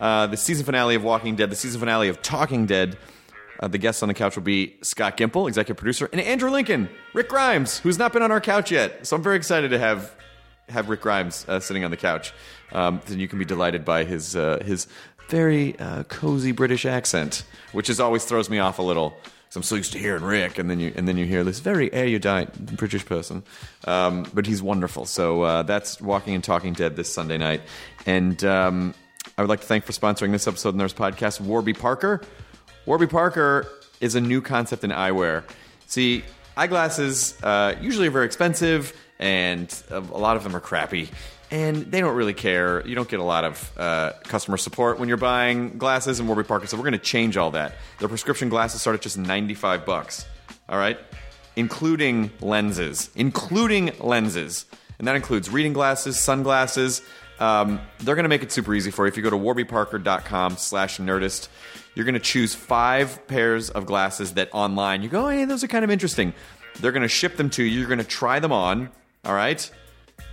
uh, the season finale of Walking Dead, the season finale of Talking Dead. Uh, the guests on the couch will be Scott Gimple, executive producer, and Andrew Lincoln, Rick Grimes, who's not been on our couch yet. So I'm very excited to have have Rick Grimes uh, sitting on the couch. Um, then you can be delighted by his uh, his very uh, cozy British accent, which is always throws me off a little. So I'm so used to hearing Rick, and then you and then you hear this very erudite British person, um, but he's wonderful. So uh, that's Walking and Talking Dead this Sunday night, and um, I would like to thank for sponsoring this episode of Nerdist Podcast Warby Parker. Warby Parker is a new concept in eyewear. See, eyeglasses uh, usually are very expensive, and a lot of them are crappy. And they don't really care. You don't get a lot of uh, customer support when you're buying glasses in Warby Parker. So we're going to change all that. Their prescription glasses start at just 95 bucks. All right, including lenses, including lenses, and that includes reading glasses, sunglasses. Um, they're going to make it super easy for you. If you go to warbyparker.com/nerdist, you're going to choose five pairs of glasses that online you go, hey, those are kind of interesting. They're going to ship them to you. You're going to try them on. All right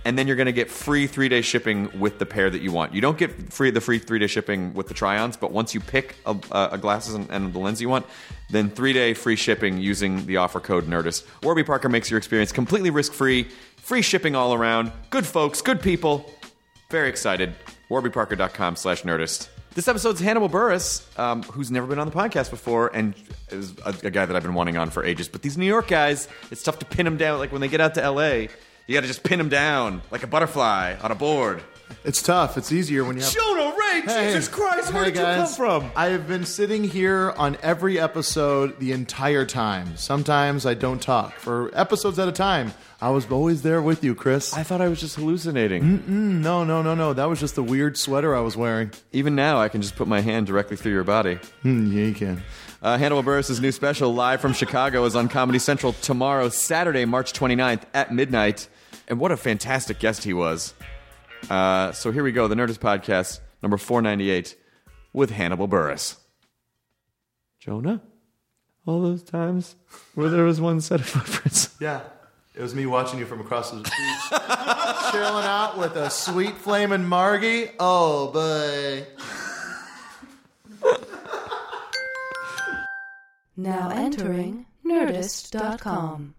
and then you're going to get free three day shipping with the pair that you want. You don't get free the free three day shipping with the try-ons, but once you pick a, a glasses and, and, the lens you want, then three day free shipping using the offer code Nerdist. Warby Parker makes your experience completely risk free, free shipping all around. Good folks, good people. Very excited. WarbyParker.com/slash Nerdist. This episode's Hannibal Buress, um, who's never been on the podcast before, and is a, a guy that I've been wanting on for ages. But these New York guys, it's tough to pin them down. Like when they get out to L.A. You got to just pin them down like a butterfly on a board. It's tough. It's easier when you have. Jonah Ray, Hey, Jesus Christ, where hey, did you come from? I have been sitting here on every episode the entire time. Sometimes I don't talk for episodes at a time. I was always there with you, Chris. I thought I was just hallucinating. No, no, no, no. That was just the weird sweater I was wearing. Even now, I can just put my hand directly through your body. Mm, yeah, you can. Uh, Hannibal Buress' new special, live from Chicago, is on Comedy Central tomorrow, Saturday, March 29th at midnight. And what a fantastic guest he was. Uh, so here we go, the Nerdist Podcast, number 498, with Hannibal Buress. Jonah? All those times where there was one set of footprints. Yeah. It was me watching you from across the beach, chilling out with a sweet flaming Margie. Oh, boy. Now entering Nerdist.com.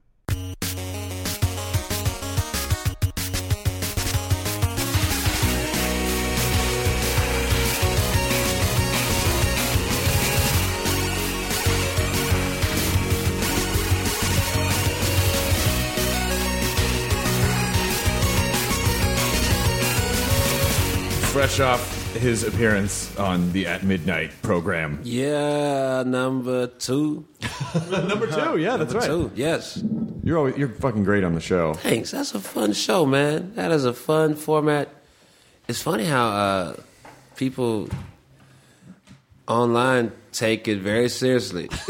Fresh off his appearance on the At Midnight program. Yeah, number two. Number two, yeah, that's right. Two, yes. You're always, you're fucking great on the show. Thanks. That's a fun show, man. That is a fun format. It's funny how uh, people online take it very seriously.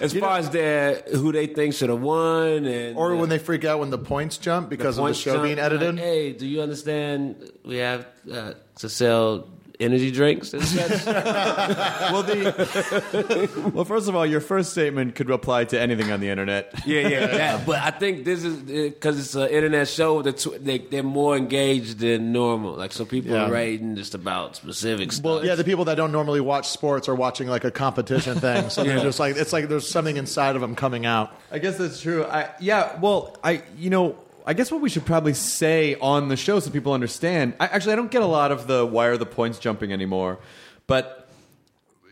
as far as their who they think should have won, and Or when they freak out when the points jump because of the show jump, being edited. like, hey, do you understand? We have uh, to sell energy drinks and such. well, the well, first of all, your first statement could apply to anything on the internet. yeah, yeah, yeah. But I think this is eh, because it's an internet show. That they they're more engaged than normal. Like so, people Yeah. are writing just about specific stuff. Well, yeah, the people that don't normally watch sports are watching like a competition thing. So they're Yeah. just like it's like there's something inside of them coming out. I guess that's true. I yeah. Well, I you know. I guess what we should probably say on the show so people understand. I, actually, I don't get a lot of the why are the points jumping anymore, but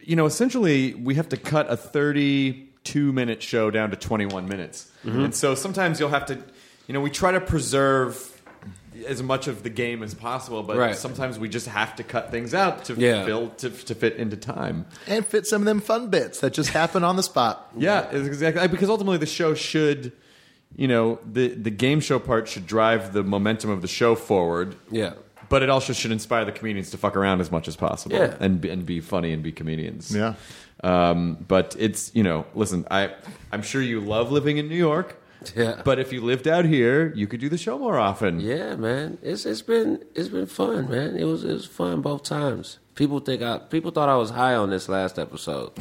you know, essentially, we have to cut a 32 minute show down to 21 minutes, mm-hmm. and so sometimes you'll have to, you know, we try to preserve as much of the game as possible, but Right. sometimes we just have to cut things out to Yeah. fill to, to fit into time. And fit some of them fun bits that just happen on the spot. Yeah, exactly because ultimately the show should, you know, the the game show part should drive the momentum of the show forward. Yeah. But it also should inspire the comedians to fuck around as much as possible Yeah. and be, and be funny and be comedians. Yeah. Um, but it's you know, listen, I I'm sure you love living in New York. Yeah. But if you lived out here, you could do the show more often. Yeah, man. It's it's been it's been fun, man. It was it was fun both times. People think I people thought I was high on this last episode.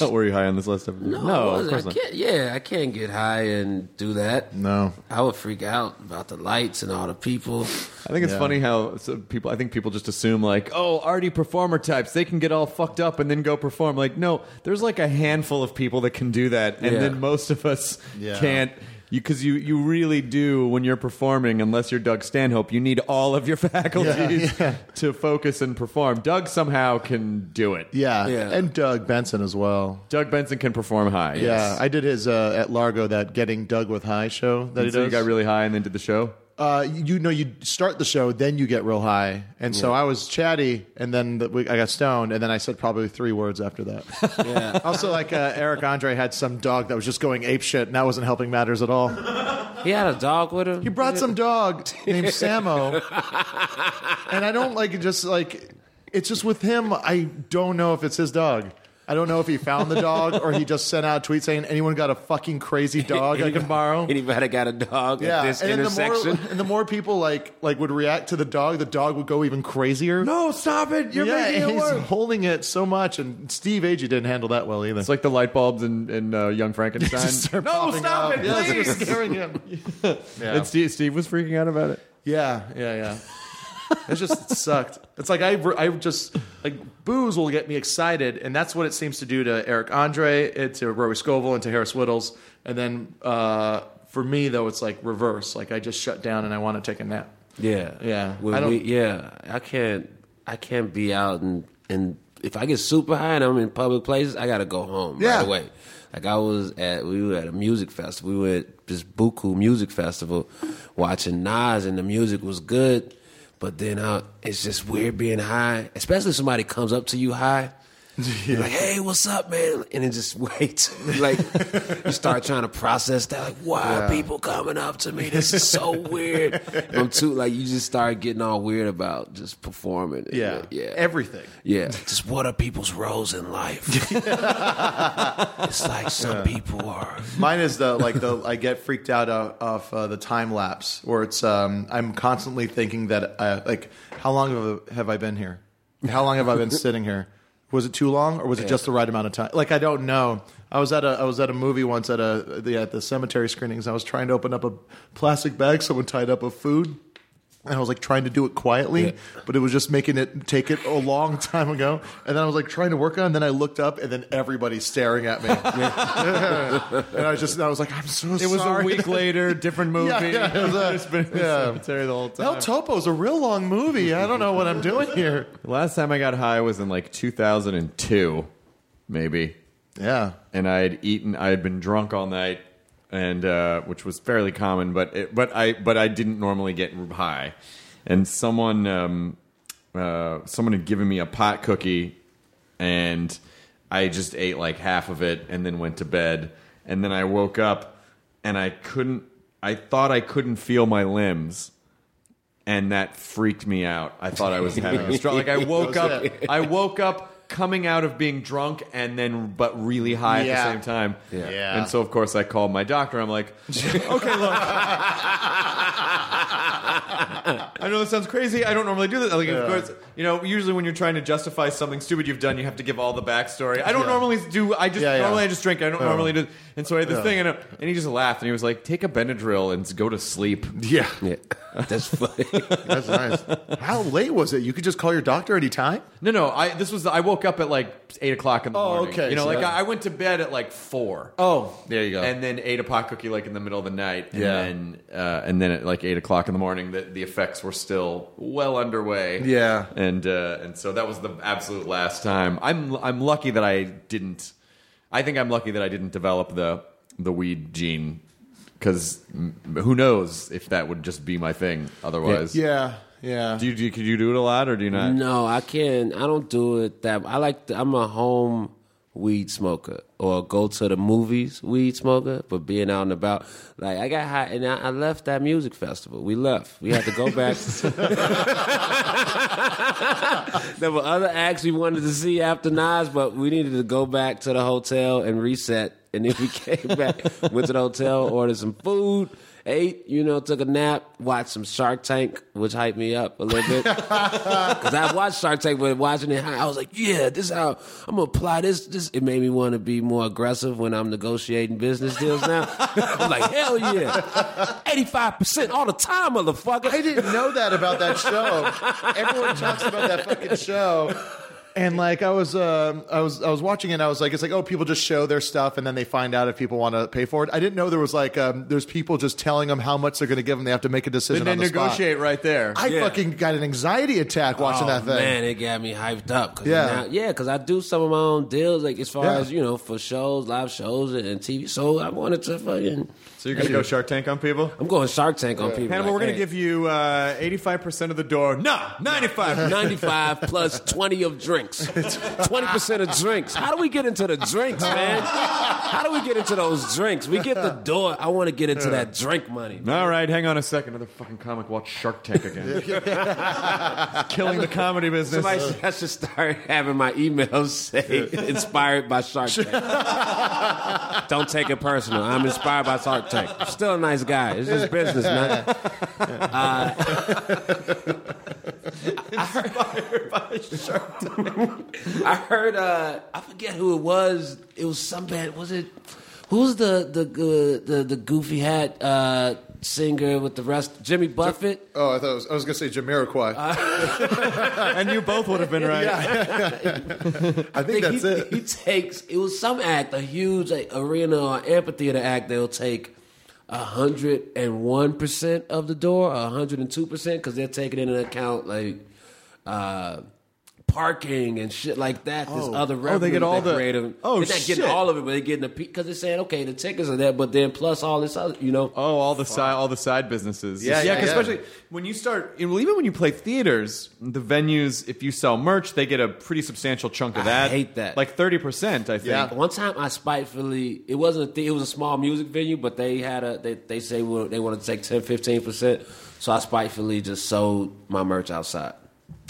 Were you high on this list? Of, No, no I of wasn't. course I not. can't, yeah, I can't get high and do that. No. I would freak out about the lights and all the people. I think it's Yeah. funny how so people. I think people just assume like, oh, arty performer types, they can get all fucked up and then go perform. Like, no, there's like a handful of people that can do that, and Yeah. then most of us Yeah. can't. You because you you really do when you're performing, unless you're Doug Stanhope, you need all of your faculties yeah. to focus and perform. Doug somehow can do it. Yeah. Yeah. And Doug Benson as well. Doug Benson can perform high. Yeah, yes. I did his uh, at Largo that Getting Doug with High show that he so you does. got really high and then did the show. Uh, you know, you start the show, then you get real high, and so I was chatty, and then the, we, I got stoned, and then I said probably three words after that. Yeah. also, like uh, Eric Andre had some dog that was just going ape shit, and that wasn't helping matters at all. he had a dog with him. He brought some dog named Samo, and I don't like it. Just like it's just with him, I don't know if it's his dog. I don't know if he found the dog or he just sent out a tweet saying, "Anyone got a fucking crazy dog I can borrow?" Anybody got a dog Yeah, at this and then the intersection? more and the more people like like would react to the dog, the dog would go even crazier. No, stop it! You're yeah, making it he's worse. holding it so much, and Steve Agee didn't handle that well either. It's like the light bulbs in, in uh, Young Frankenstein. No, stop up. it, please. it's scaring him. And Steve, Steve was freaking out about it. Yeah, yeah, yeah. It's just it sucked. It's like I, I just like booze will get me excited, and that's what it seems to do to Eric Andre, to Rory Scovel, and to Harris Wittels. And then uh, for me though, it's like reverse. Like I just shut down and I want to take a nap. Yeah, Yeah. When I don't- we, yeah, I can't. I can't be out and and if I get super high and I'm in public places, I gotta go home Yeah. right away. Like I was at, we were at a music festival. We were at this Buku music festival, watching Nas, and the music was good. But then uh, it's just weird being high, especially if somebody comes up to you high. You're like, hey, what's up, man? And it just waits. like, you start trying to process that. Like, why are people coming up to me? This is so weird. I'm too, like, you just start getting all weird about just performing. Yeah, Yeah. everything. yeah. Just what are people's roles in life? it's like some people are. Mine is the like the I get freaked out of, of uh, the time lapse where it's um, I'm constantly thinking that uh, like how long have, have I been here? How long have I been sitting here? Was it too long or was it just the right amount of time? Like I don't know. I was at a I was at a movie once at a the at the cemetery screenings. I was trying to open up a plastic bag someone tied up of food. And I was like trying to do it quietly, Yeah. but it was just making it take it a long time ago. And then I was like trying to work on, it, and then I looked up, and then everybody's staring at me. and I was just, I was like, I'm so It was a week later, different movie. Yeah, yeah, it was a- It's been yeah. cemetery the whole time. El Topo's a real long movie. I don't know what I'm doing here. Last time I got high was in like 2002, maybe. Yeah. And I had eaten, I had been drunk all night, and uh, which was fairly common, but it, but I but I didn't normally get high. And someone um, uh, someone had given me a pot cookie, and I just ate like half of it, and then went to bed. And then I woke up, and I couldn't. I thought I couldn't feel my limbs. and that freaked me out. I thought I was having a stroke. Like I woke up, I woke up coming out of being drunk and then but really high Yeah. at the same time. Yeah. And so of course I called my doctor. I'm like, okay, look, I know this sounds crazy. I don't normally do this. Like, Yeah. of course, you know, usually when you're trying to justify something stupid you've done, you have to give all the backstory. I don't Yeah. normally do. I just Yeah, yeah. normally I just drink. I don't Yeah. normally do. And so I had this Yeah. thing, and, uh, and he just laughed, and he was like, "Take a Benadryl and go to sleep." Yeah, Yeah, that's funny. that's nice. How late was it? You could just call your doctor anytime. No, no. I this was I woke up at like eight o'clock in the Oh, morning. okay, You know, so like that- I, I went to bed at like four. Oh, there you go. and then ate a pot cookie like in the middle of the night, and Yeah. then uh, and then at like eight o'clock in the morning, the, the effects were still well underway. Yeah. and uh, and so that was the absolute last time. I'm I'm lucky that I didn't. I think I'm lucky that I didn't develop the the weed gene because who knows if that would just be my thing otherwise. yeah, yeah. Do you, do you could you do it a lot or do you not? No, I can't. I don't do it that. I like. The, I'm a home weed smoker, or go to the movies weed smoker. But being out and about, like I got high, and I, I left that music festival. We left. We had to go back. there were other acts we wanted to see after Nas, but we needed to go back to the hotel and reset. And then we came back, went to the hotel, ordered some food, ate, you know, took a nap, watched some Shark Tank, which hyped me up a little bit. Because I watched Shark Tank, but watching it, I was like, yeah, this is how I'm gonna apply this. This it made me want to be more aggressive when I'm negotiating business deals now. I'm like, hell yeah, 85 percent all the time, motherfucker. I didn't know that about that show. Everyone talks about that fucking show. And like I was, um, I was, I was watching it. and I was like, it's like, oh, people just show their stuff, and then they find out if people want to pay for it. I didn't know there was like, um, there's people just telling them how much they're going to give them. They have to make a decision And then on the spot. negotiate right there. I Yeah. fucking got an anxiety attack watching oh, that thing. Man, it got me hyped up. Cause Yeah. now- yeah, because I do some of my own deals, like as far Yeah. as you know, for shows, live shows, and, and TV. So I wanted to fucking. So you're gonna go Shark Tank on people? I'm going Shark Tank on people. Hannibal, like, we're going to hey, give you uh, 85% of the door. No, 95. 95 plus 20 of drinks. 20% of drinks. How do we get into the drinks, man? How do we get into those drinks? We get the door. I want to get into that drink money. All right, hang on a second. Another fucking comic watch Shark Tank again. Killing the comedy business. Somebody I should start having my emails say inspired by Shark Tank. Don't take it personal. I'm inspired by Shark Tank. Still a nice guy. It's just business, man. I heard uh I forget who it was. It was some band. Was it who's the the uh, the the goofy hat uh singer with the rest Jimmy Buffett? Oh, I thought it was, I was going to say Jamiroquai. and you both would have been right. I think that's he, it. He takes it was some act, a huge like, arena or amphitheater act. They'll take hundred and one percent of the door, hundred and two percent, because they're taking into account like uh, parking and shit like that. There's oh. other revenue Oh, they get all that the- create them. oh, they're not shit. getting all of it, but they're getting the because they're saying okay, the tickets are there, but then plus all this other, you know. Oh, all the side, all the side businesses. Yeah, yeah, 'cause yeah. especially when you start, well, even when you play theaters, the venues, if you sell merch, they get a pretty substantial chunk of I that. hate that. like thirty percent. I think. Yeah. One time, I spitefully, it wasn't a thing, it was a small music venue, but they had a, they, they say well, they wanted to take 10, 15%. So I spitefully just sold my merch outside,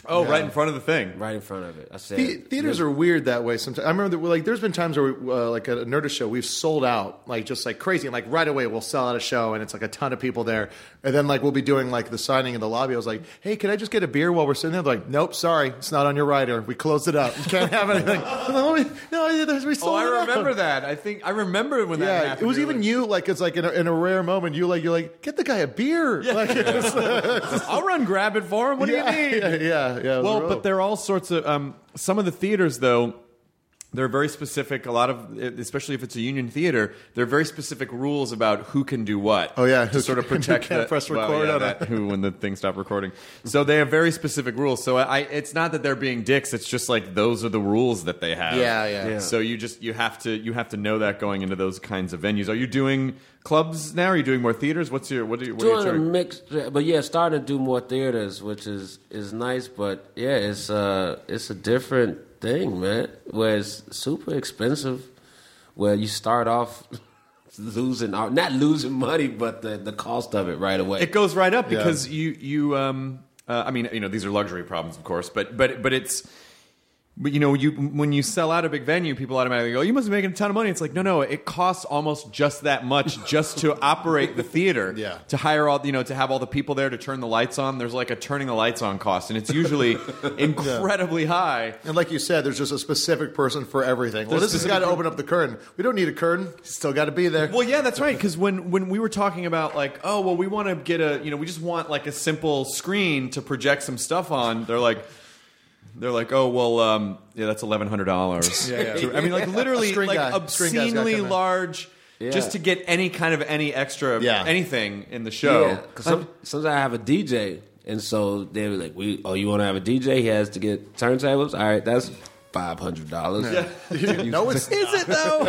Oh, right in front of the thing. right in front of it. I said, The- theaters are weird that way. Sometimes I remember that like there's been times where we, uh, like at a Nerdist show we've sold out like just like crazy and like right away we'll sell out a show and it's like a ton of people there and then like we'll be doing like the signing in the lobby. I was like, hey, can I just get a beer while we're sitting there? They're like, nope, sorry, it's not on your rider. We closed it up. You can't have anything. I'm like, "Oh, no, there's- we sold Oh, it I out." remember that. I think I remember when that Yeah, happened. it was You're even like, you. Like it's like in a, in a rare moment, you like you're like get the guy a beer. Like, I'll run grab it for him. What yeah, do you need? Yeah, yeah, yeah. Well, but there are all sorts of um, some of the theaters though. They're very specific. A lot of, especially if it's a union theater, there are very specific rules about who can do what. Oh, yeah, to who sort of can- who protect can't the, press well, record yeah, on that it. who when the thing stopped recording. So they have very specific rules. So I, it's not that they're being dicks. It's just like those are the rules that they have. Yeah, yeah. Yeah. So you just you have to you have to know that going into those kinds of venues. Are you doing clubs now? Are you doing more theaters? What's your what do you what are you doing a mix, but yeah, starting to do more theaters, which is is nice. But yeah, it's uh it's a different thing, man. Where it's super expensive. Where you start off losing, or not losing money, but the the cost of it right away. It goes right up because you you um uh, I mean you know these are luxury problems of course, but but but it's but you know, you when you sell out a big venue, people automatically go, "You must be making a ton of money." It's like, no, no, it costs almost just that much just to operate the theater. Yeah. To hire all, you know, to have all the people there to turn the lights on. There's like a turning the lights on cost, and it's usually incredibly high. And like you said, there's just a specific person for everything. Well, There's this has got to open up the curtain. We don't need a curtain. Still got to be there. Well, yeah, that's right. Because when when we were talking about like, oh, well, we want to get a, you know, we just want like a simple screen to project some stuff on. They're like. They're like, oh well, um, yeah, that's eleven hundred dollars. Yeah, yeah. I mean, like literally, like guy. String guy's gotta obscenely large, Yeah. just to get any kind of any extra Yeah. anything in the show. Yeah, because some, sometimes I have a DJ, and so they were like, "We, oh, you want to have a DJ? He has to get turntables. All right, that's five hundred dollars. Yeah. no, it's Is it though?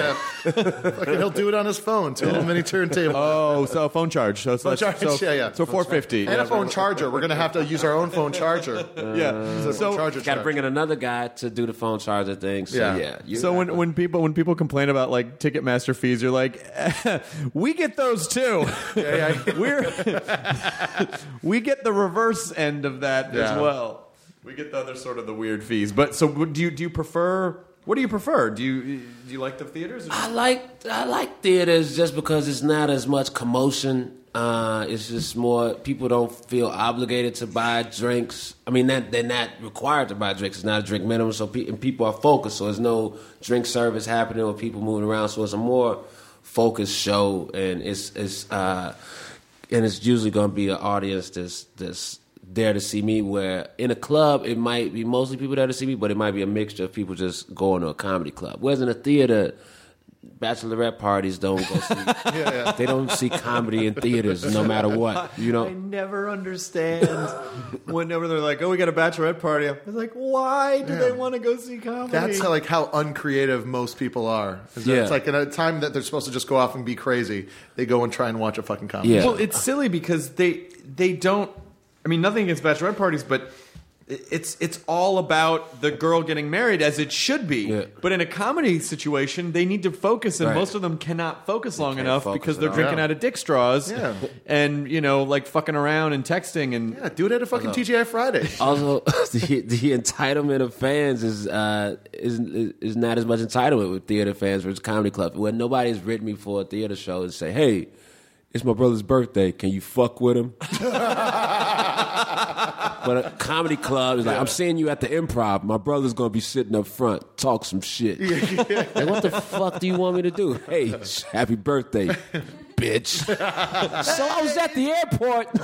fucking. He'll do it on his phone. Two little mini turntable. oh, so a phone charge. So, so, Phone that's- charge, so, yeah, yeah. So four fifty. and a phone charger. We're gonna have to use our own phone charger. Yeah. Use a So phone charger. Got to bring in another guy to do the phone charger thing. So Yeah. yeah, you- So when, when people when people complain about like Ticketmaster fees, you're like, we get those too. We're we get the reverse end of that Yeah. as well. We get the other sort of the weird fees. But so do you do you prefer? What do you prefer? Do you do you like the theaters? I like I like theaters just because it's not as much commotion. Uh, it's just more people don't feel obligated to buy drinks. I mean, that they're not required to buy drinks. It's not a drink minimum, so pe- and people are focused. So there's no drink service happening or people moving around. So it's a more focused show, and it's it's uh, and it's usually going to be an audience that's that's there to see me. Where in a club, it might be mostly people there to see me, but it might be a mixture of people just going to a comedy club. Whereas in a theater, bachelorette parties don't go see. Yeah, They don't see comedy in theaters, no matter what. You know, I never understand whenever they're like, "Oh, we got a bachelorette party." It's like, why do they want to go see comedy? That's how, like how uncreative most people are. Is that Yeah. It's like in a time that they're supposed to just go off and be crazy, they go and try and watch a fucking comedy. Yeah. Well, it's silly because they they don't. I mean, nothing against bachelorette parties, but it's it's all about the girl getting married as it should be. Yeah. But in a comedy situation, they need to focus, and Right. most of them cannot focus long enough focus because they're drinking Yeah. out of dick straws. Yeah. and you know, like fucking around and texting and. Yeah, do it at a fucking TGI Friday. also the the entitlement of fans is uh is is not as much entitlement with theater fans versus comedy club. When nobody's written me for a theater show and say, "Hey, it's my brother's birthday. Can you fuck with him?" but a comedy club is like, "I'm seeing you at the Improv. My brother's gonna be sitting up front. Talk some shit." like, what the fuck do you want me to do? Hey, happy birthday, bitch. so I was at the airport.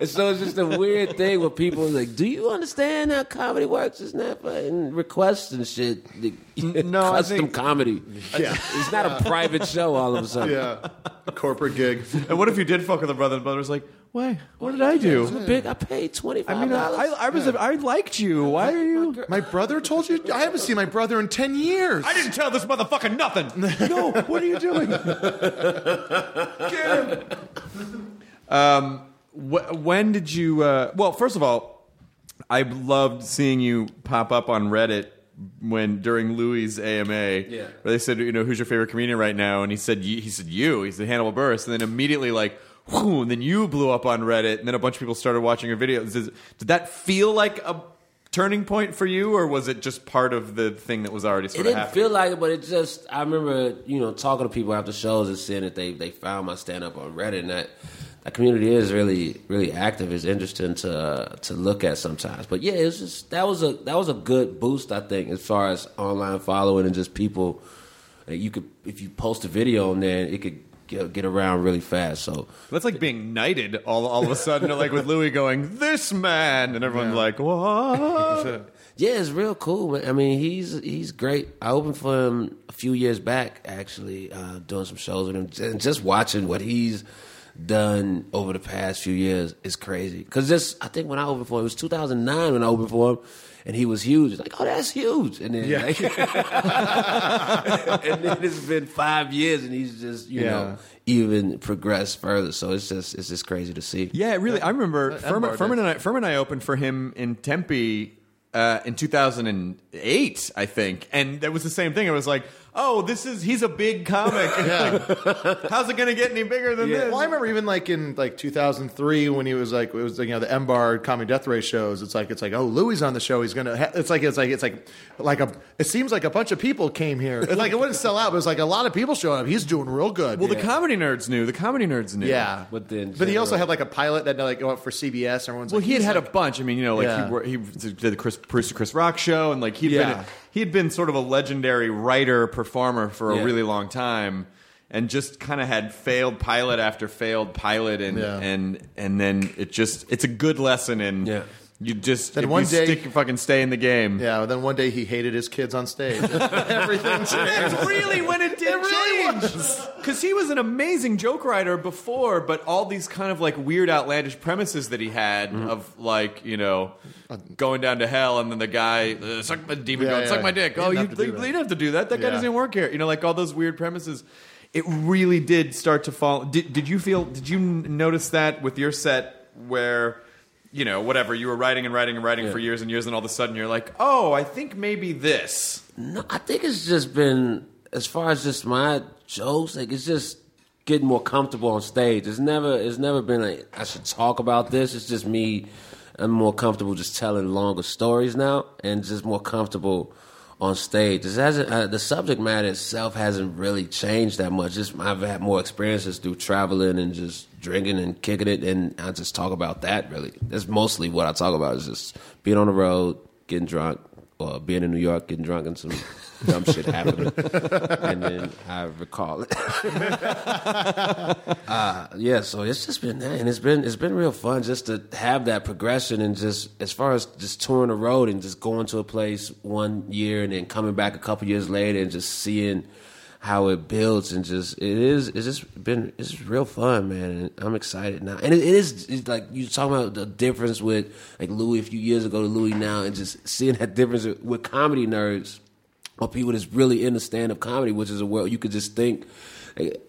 And so it's just a weird thing where people are like, "Do you understand how comedy works? It's not fucking requests and shit. The- No, I custom think- comedy. Yeah. It's not a private show. All of a sudden, yeah, a corporate gig. And what if you did fuck with a brother? and The brother's like, "Why? What did I do?" I'm big. I paid twenty I five mean, I, dollars. I was I liked you. Why are you? My brother told you I haven't seen my brother in ten years. I didn't tell this motherfucker nothing. no, what are you doing? Get him. Um, wh- when did you? Uh, well, first of all, I loved seeing you pop up on Reddit when during Louis' AMA, Yeah. where they said, you know, who's your favorite comedian right now? And he said, he said you. He said Hannibal Buress, and then immediately like. Whew, and then you blew up on Reddit, and then a bunch of people started watching your videos. Did, did that feel like a turning point for you, or was it just part of the thing that was already It sort of didn't feel like it, but it just. I remember, you know, talking to people after shows and seeing that they they found my stand up on Reddit, and that that community is really really active. It's interesting to uh, to look at sometimes. But yeah, it's just that was a that was a good boost, I think, as far as online following and just people. You could if you post a video on there, it could get, get around really fast. So That's like being knighted all, all of a sudden, like with Louis going, this man, and everyone's like, what? Yeah, it's real cool. I mean, he's he's great. I opened for him a few years back, actually, uh, doing some shows with him, and just watching what he's done over the past few years is crazy. Because just I think when I opened for him, it was 2009 when I opened for him, and he was huge. It's like, oh, that's huge. And then, like, and then it's been five years, and he's just you Yeah. know even progressed further. So it's just it's just crazy to see. Yeah, really. I remember Furman, Furman, and I, Furman and I opened for him in Tempe uh, in 2008, I think. And that was the same thing. It was like, oh, this is he's a big comic. Like, how's it going to get any bigger than this? Well, I remember even like in like 2003 when he was like it was you know the M Bar Comedy Death Ray shows. It's like it's like oh Louis on the show. He's gonna. Ha-. It's like it's like it's like like a. It seems like a bunch of people came here. It's like it wouldn't sell out, but it was like a lot of people showed up. He's doing real good. well, the comedy nerds knew. The comedy nerds knew. yeah, But then but he also had like a pilot that like went for CBS. Everyone's Well, like, he had had like- a bunch. I mean, you know, like Yeah. he, he did the Chris, producer Chris Rock show, and like he'd Yeah. been he had been sort of a legendary writer performer for a Yeah. really long time, and just kind of had failed pilot after failed pilot, and Yeah. and and then it just it's a good lesson in Yeah. You just Then if one you day- stick fucking stay in the game. Yeah, then one day he hated his kids on stage. Everything changed. That's really when it did change. Because he was an amazing joke writer before, but all these kind of like weird, outlandish premises that he had Mm-hmm. of like, you know, going down to hell and then the guy, uh, suck my demon, Yeah, going, yeah. suck my dick. He Oh, didn't you, have to do you that. didn't have to do that. That guy Yeah. doesn't even work here. You know, like all those weird premises. It really did start to fall. Did, did you feel, did you notice that with your set where, you know, whatever, you were writing and writing and writing for years and years, and all of a sudden you're like, oh, I think maybe this. No, I think it's just been as far as just my jokes, like it's just getting more comfortable on stage. It's never it's never been like I should talk about this. It's just me. I'm more comfortable just telling longer stories now, and just more comfortable on stage. This hasn't uh, the subject matter itself hasn't really changed that much. Just I've had more experiences through traveling and just drinking and kicking it, and I just talk about that. Really, that's mostly what I talk about. Is just being on the road, getting drunk, or being in New York, getting drunk, and some dumb shit happening, and then I recall it. uh, yeah, so it's just been that, and it's been it's been real fun just to have that progression and just as far as just touring the road and just going to a place one year and then coming back a couple years later and just seeing how it builds and just it is it's just been it's real fun man and i'm excited now. And it, it is it's like you talking about the difference with like louis a few years ago to louis now and just seeing that difference with, comedy nerds or people that's really into stand-up comedy which is a world you could just think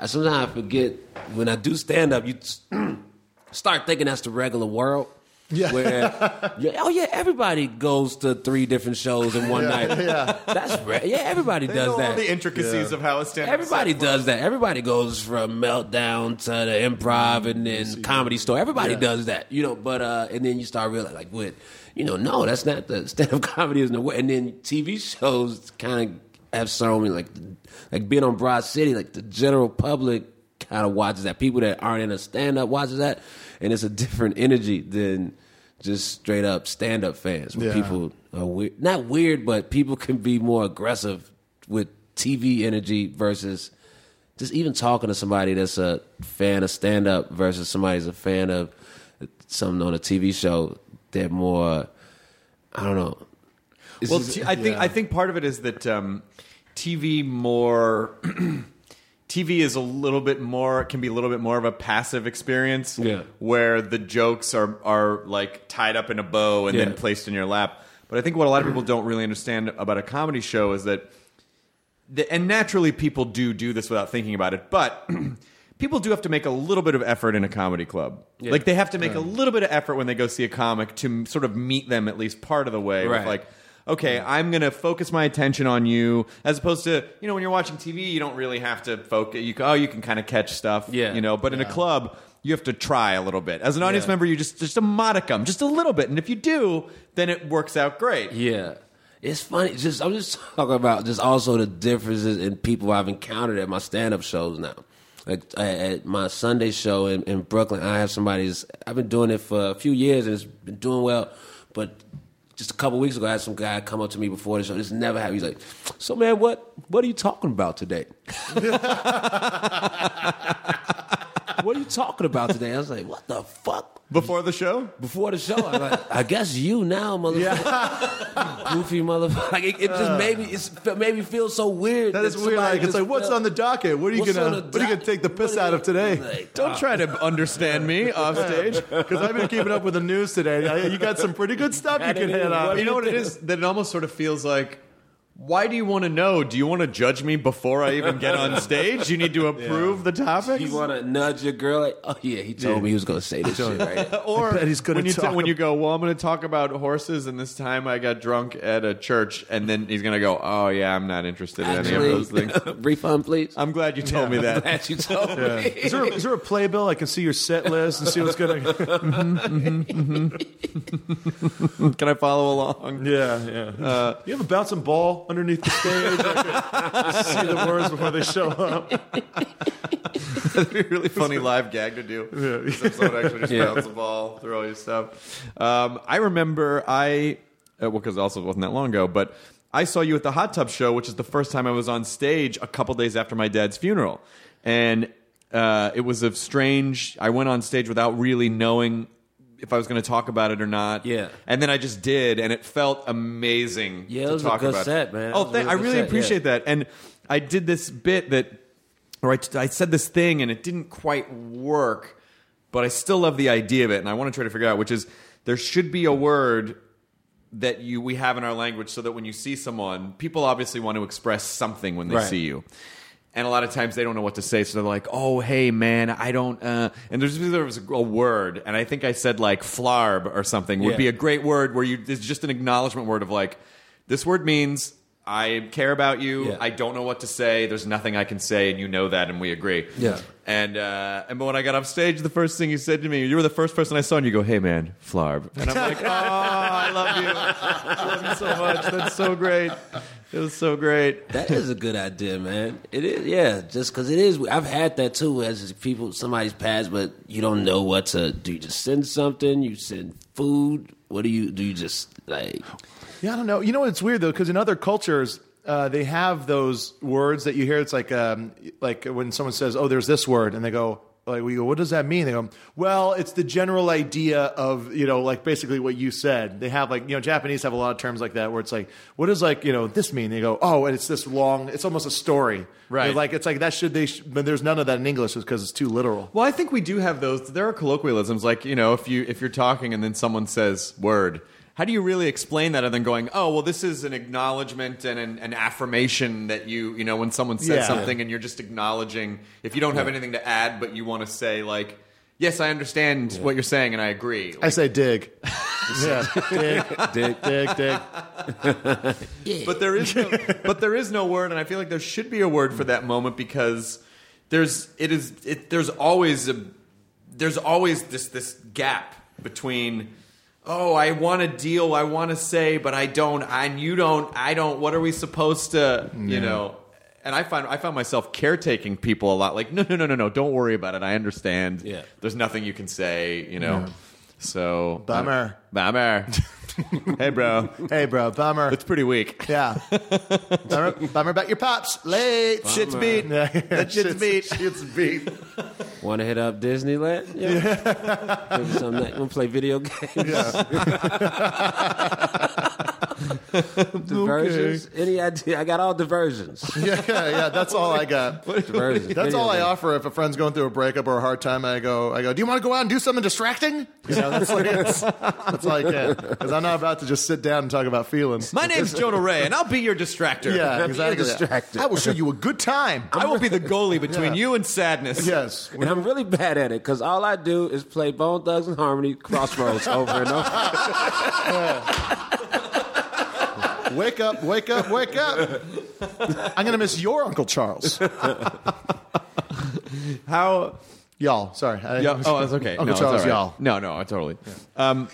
sometimes i forget when i do stand-up you start thinking that's the regular world Yeah. Where, yeah, oh yeah, everybody goes to three different shows in one night. Yeah, that's right. Yeah, everybody They does know that. all the intricacies of how a stand Everybody does that. Everybody goes from meltdown to the improv and then comedy store. Everybody does that, you know. But uh, and then you start realizing, like, what, you know, no, that's not the stand up comedy isn't the way. And then TV shows kind of have shown me like, like being on Broad City, like the general public kind of watches that. People that aren't in a stand up watches that, and it's a different energy than just straight up stand up fans. Where Yeah. people are weird, not weird, but people can be more aggressive with TV energy versus just even talking to somebody that's a fan of stand up versus somebody who's a fan of something on a TV show. They're more, I don't know. It's Well, just- t- I think I think part of it is that um, TV more TV is a little bit more can be a little bit more of a passive experience. Yeah. where the jokes are are like tied up in a bow and then placed in your lap. But I think what a lot of people don't really understand about a comedy show is that, the, and naturally people do do this without thinking about it, but. People do have to make a little bit of effort in a comedy club. Like they have to make a little bit of effort when they go see a comic to sort of meet them at least part of the way. With like, okay, I'm going to focus my attention on you, as opposed to you know when you're watching TV, you don't really have to focus. You oh, you can kind of catch stuff, Yeah. You know, but in a club, you have to try a little bit. As an audience Yeah. member, you just just a modicum, just a little bit, and if you do, then it works out great. Yeah. It's funny. Just I'm just talking about just also the differences in people I've encountered at my stand up shows now. Like at- at my Sunday show in, in Brooklyn, I have somebody's. I've been doing it for a few years and it's been doing well. But just a couple weeks ago, I had some guy come up to me before the show. This never happened. He's like, "So man, what what are you talking about today?" what are you talking about today? I was like, "What the fuck." Before the show, before the show. I'm like, I guess you now, motherfucker. Goofy motherfucker. Like, it, it just uh. made me, it's, it made me feel so weird. That is weird. Like, it's like, what's felt- on the docket? What are you gonna on What are you gonna take the piss out of today? like, don't try to understand me off stage. Because I've been keeping up with the news today. You got some pretty good stuff you can hit it. on. You know what it is? That it almost sort of feels like, Why do you want to know? Do you want to judge me before I even get on stage? You need to approve the topics. You want to nudge your girl? Like, oh yeah, he told me he was going to say this shit. Right? or bet he's gonna when you talk when you go, well, I'm going to talk about horses, and this time I got drunk at a church, and then he's going to go, oh yeah, I'm not interested in any of those things. Refund, please. I'm glad you told me that. Glad you told me. Is there, is there a playbill? I can see your set list and see what's going to. Mm-hmm, mm-hmm, mm-hmm. Can I follow along? Yeah, yeah. Uh, you have a bouncing ball underneath the stage. I can see the words before they show up. That'd be a really funny live gag to do. Yeah. Someone actually just Yeah. bounce the ball through all your stuff. Um, I remember I, uh, well, because also it wasn't that long ago, but I saw you at the Hot Tub Show, which is the first time I was on stage a couple days after my dad's funeral. And uh, it was a strange, I went on stage without really knowing if I was going to talk about it or not. Yeah. And then I just did, and it felt amazing Yeah, it to was a talk good about. set, man. Oh, a thank, I really good really set, appreciate yeah. that. And I did this bit that, or I, I said this thing and it didn't quite work, but I still love the idea of it, and I want to try to figure out which is there should be a word that you we have in our language so that when you see someone, people obviously want to express something when they Right. see you. And a lot of times they don't know what to say, so they're like, "Oh, hey, man, I don't." Uh, and there's there was a, a word, and I think I said like "flarb" or something would Yeah. be a great word where you it's just an acknowledgement word of like, this word means I care about you. Yeah. I don't know what to say. There's nothing I can say, and you know that, and we agree. Yeah. And uh, and but when I got off stage, the first thing you said to me, you were the first person I saw, and you go, "Hey, man, flarb," and I'm like, "Oh, I love you. I love you so much. That's so great. It was so great." That is a good idea, man. It is, yeah. Just because it is, I've had that too. As people, somebody's passed, but you don't know what to. Do you just send something? You send food? What do you do? You just like Yeah, I don't know. You know what? It's weird though, because in other cultures, uh, they have those words that you hear. It's like, um, like when someone says, "Oh, there's this word," and they go, like, we go, "What does that mean?" They go, "Well, it's the general idea of you know, like basically what you said." They have like you know, Japanese have a lot of terms like that where it's like, "What does like you know this mean?" They go, "Oh, and it's this long. It's almost a story." Right. They're like it's like that should they? Sh- but there's none of that in English because it's too literal. Well, I think we do have those. There are colloquialisms, like you know, if you if you're talking and then someone says "word," how do you really explain that other than going, "Oh, well, this is an acknowledgement and an, an affirmation that you you know when someone says Yeah. something and you're just acknowledging if you don't have anything to add, but you want to say like, "Yes, I understand what you're saying and I agree." I say dig. yeah, dig, dig, dig, dig. but there is no, but there is no word, and I feel like there should be a word for that moment because there's it is it, there's always a there's always this this gap between oh I want to deal I want to say but I don't and you don't I don't what are we supposed to you know? And I find I found myself caretaking people a lot like no no no no no don't worry about it I understand. Yeah. there's nothing you can say you know? So Bummer. bummer hey bro Hey, bro, bummer. it's pretty weak Yeah. bummer, bummer about your pops. Late. Shit's beat. Yeah, That shit's beat. Shit's beat. want to hit up Disneyland? Yeah. Maybe some. Want to play video games? diversions? Any idea? I got all diversions. Yeah, yeah, yeah. That's all I got. diversions. That's Video all I offer if a friend's going through a breakup or a hard time. I go, I go. Do you want to go out and do something distracting? You know, that's like that's, that's all I can because I'm not about to just sit down and talk about feelings. My name's Jonah Ray, and I'll be your distractor. yeah, exactly. distracted. I will show you a good time. I will be the goalie between Yeah. you and sadness. Yes. And I'm really bad at it because all I do is play Bone Thugs-n-Harmony Crossroads over and over. Wake up! Wake up! Wake up! I'm gonna miss your Uncle Charles. How? Y'all, sorry. I, Yeah. Oh, that's okay. Uncle no, Charles, all right. y'all. No, no, I totally. Um,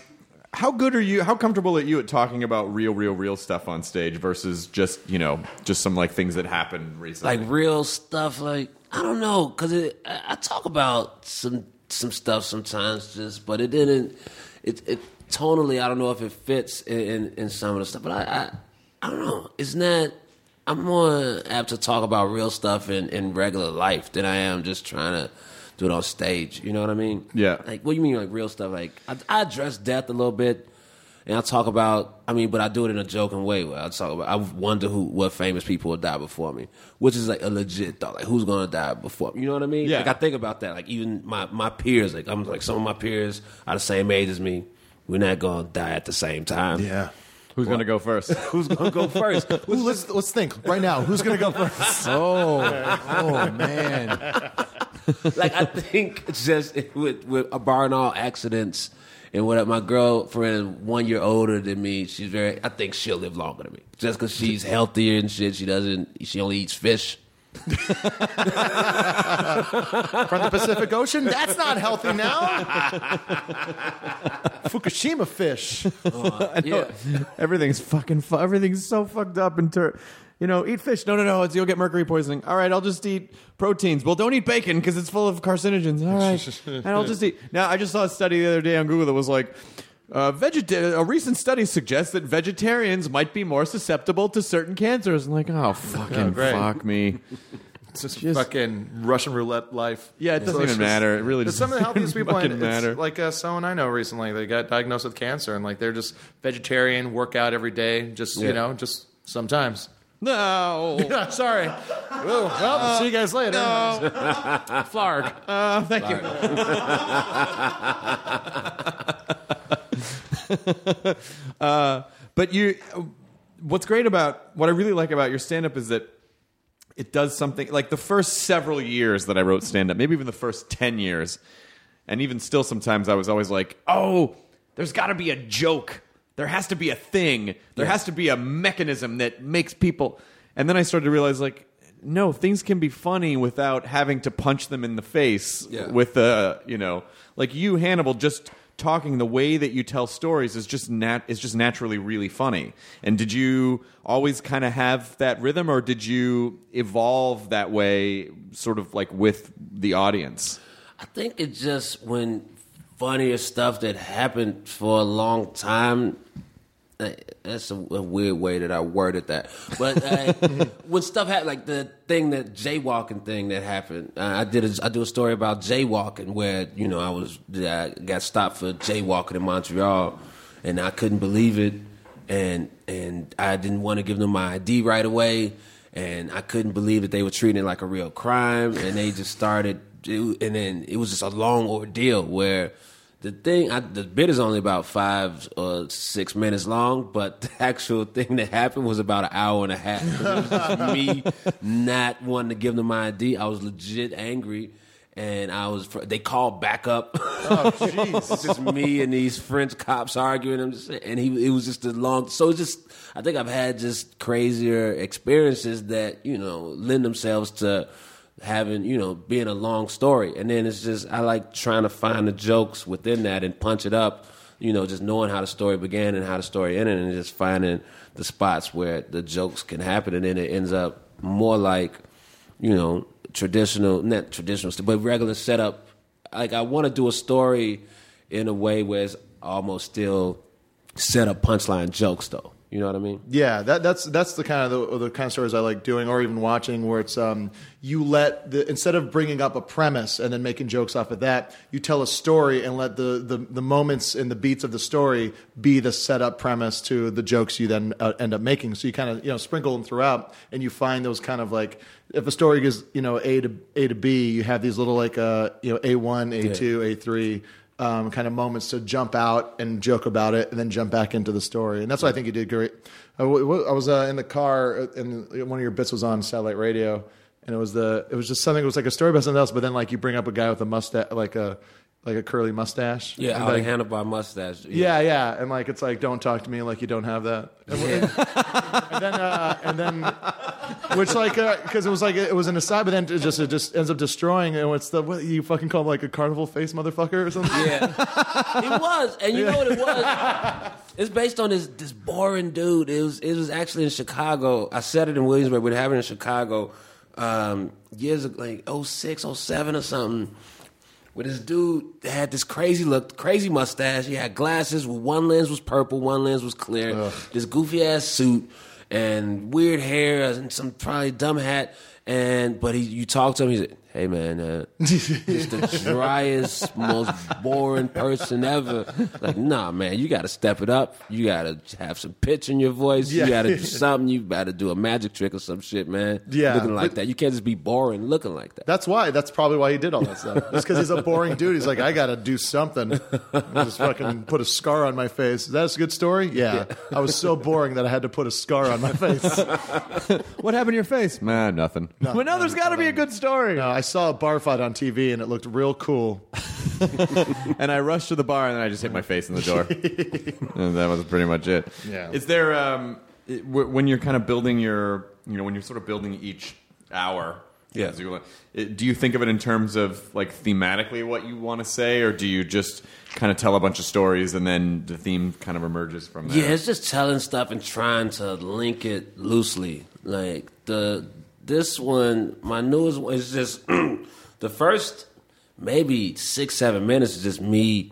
how good are you? How comfortable are you at talking about real, real, real stuff on stage versus just you know just some like things that happened recently? like real stuff. Like I don't know, cause I, I talk about some some stuff sometimes, just but it didn't. It, it tonally, I don't know if it fits in, in, in some of the stuff, but I, I I don't know. It's not. I'm more apt to talk about real stuff in, in regular life than I am just trying to do it on stage. You know what I mean? Yeah. Like, what do you mean, like real stuff? Like, I, I address death a little bit, and I talk about. I mean, but I do it in a joking way. Where I talk about. I wonder who, what famous people will die before me, which is like a legit thought. Like, who's gonna die before? me? You know what I mean? Yeah. Like, I think about that. Like, even my my peers. Like, I'm like some of my peers are the same age as me. We're not gonna die at the same time. Yeah. Who's going to go first? Who's gonna go first? Ooh, let's let's think right now. Who's gonna go first? oh, oh man. like I think it's just with with a barring all accidents and what my girlfriend one year older than me, she's very. I think she'll live longer than me just because she's healthier and shit. She doesn't. She only eats fish. From the Pacific Ocean? That's not healthy now. Fukushima fish. Oh, yeah, Everything's fucking. Fu- everything's so fucked up and ter- you know, eat fish. No, no, no. It's, you'll get mercury poisoning. All right, I'll just eat proteins. Well, don't eat bacon because it's full of carcinogens. All right, and I'll just eat. Now, I just saw a study the other day on Google that was like. Uh, vegeta- a recent study suggests that vegetarians might be more susceptible to certain cancers. I'm like, oh, fucking great. fuck me. It's just, fucking Russian roulette life. Yeah, it doesn't it's even just- matter. It really But doesn't some of the healthiest people, fucking and matter. it's like uh, someone I know recently, they got diagnosed with cancer, and like they're just vegetarian, work out every day, just Yeah. you know, just sometimes. No. Sorry. Well, well, see you guys later. Flarg. Uh, thank you. uh, but you, what's great about what I really like about your stand up is that it does something like the first several years that I wrote stand up, maybe even the first 10 years, and even still sometimes I was always like, oh, there's got to be a joke. There has to be a thing. There has to be a mechanism that makes people. And then I started to realize, like, no, things can be funny without having to punch them in the face Yeah. with a, you know, like you, Hannibal, just talking the way that you tell stories is just nat is just naturally really funny. And did you always kind of have that rhythm, or did you evolve that way, sort of like with the audience? I think it's just when funnier stuff that happened for a long time. That's a, a weird way that I worded that, but uh, when stuff happened, like the thing that jaywalking thing that happened, uh, I did. A, I do a story about jaywalking where you know I was I got stopped for jaywalking in Montreal, and I couldn't believe it, and and I didn't want to give them my ID right away, and I couldn't believe that they were treating it like a real crime, and they just started, and then it was just a long ordeal where the thing, I, the bit is only about five or six minutes long, but the actual thing that happened was about an hour and a half. It was just me not wanting to give them my ID. I was legit angry. And I was, they called back up. Oh, jeez. it's just me and these French cops arguing. I'm just, and he, it was just a long, so it's just, I think I've had just crazier experiences that, you know, lend themselves to, having you know being a long story. And then it's just i like trying to find the jokes within that and punch it up you know just knowing how the story began and how the story ended and just finding the spots where the jokes can happen. And then it ends up more like you know traditional not traditional but regular setup. Like i want to do a story in a way where it's almost still set up punchline jokes though you know what i mean Yeah, that, that's that's the kind of the, the kind of stories I like doing, or even watching, where it's um, you let the instead of bringing up a premise and then making jokes off of that, you tell a story and let the the, the moments and the beats of the story be the setup premise to the jokes you then uh, end up making. So you kind of you know sprinkle them throughout, and you find those kind of like if a story goes you know A to A to B, you have these little like uh you know A one, A two, A three um, kind of moments to jump out and joke about it, and then jump back into the story. And that's what I think you did great. I, w- I was uh, in the car, uh, and one of your bits was on satellite radio, and it was the it was just something. It was like a story about something else, but then like you bring up a guy with a mustache, like a like a curly mustache. yeah and like, handlebar mustache yeah, yeah, and like it's like don't talk to me like you don't have that. And, and then uh, and then which like because it was like it was an aside, but then it just it just ends up destroying. And what's the what you fucking call him, like a carnival face motherfucker or something? Yeah, it was, and you know what it was? It's based on this this boring dude. It was it was actually in Chicago. I said it in Williamsburg, but it happened in Chicago um, years ago, like 06, 07 or something. Where this dude that had this crazy look, crazy mustache. He had glasses. With one lens was purple, one lens was clear. This goofy ass suit and weird hair and some probably dumb hat. And but he, you talk to him, he's like, "Hey man, uh, he's the driest, most boring person ever." Like, nah, man, you got to step it up. You got to have some pitch in your voice. Yeah. You got to do something. You got to do a magic trick or some shit, man. Yeah. looking like But- that. You can't just be boring looking like that. That's why. That's probably why he did all that stuff. It's because he's a boring dude. He's like, I got to do something. I just fucking put a scar on my face. That's a good story? Yeah. I was so boring that I had to put a scar on my face. What happened to your face? Nah, nothing. but now there's got to be a good story. No, I saw a bar fight on TV and it looked real cool. and I rushed to the bar, and then I just hit my face in the door. and that was pretty much it. Yeah. Is there um, it, w- when you're kind of building your, you know, when you're sort of building each hour? Yeah. as you go- it- do you think of it in terms of like thematically what you want to say, or do you just kind of tell a bunch of stories and then the theme kind of emerges from there? Yeah, it's just telling stuff and trying to link it loosely. Like the this one, my newest one is just the first maybe six seven minutes is just me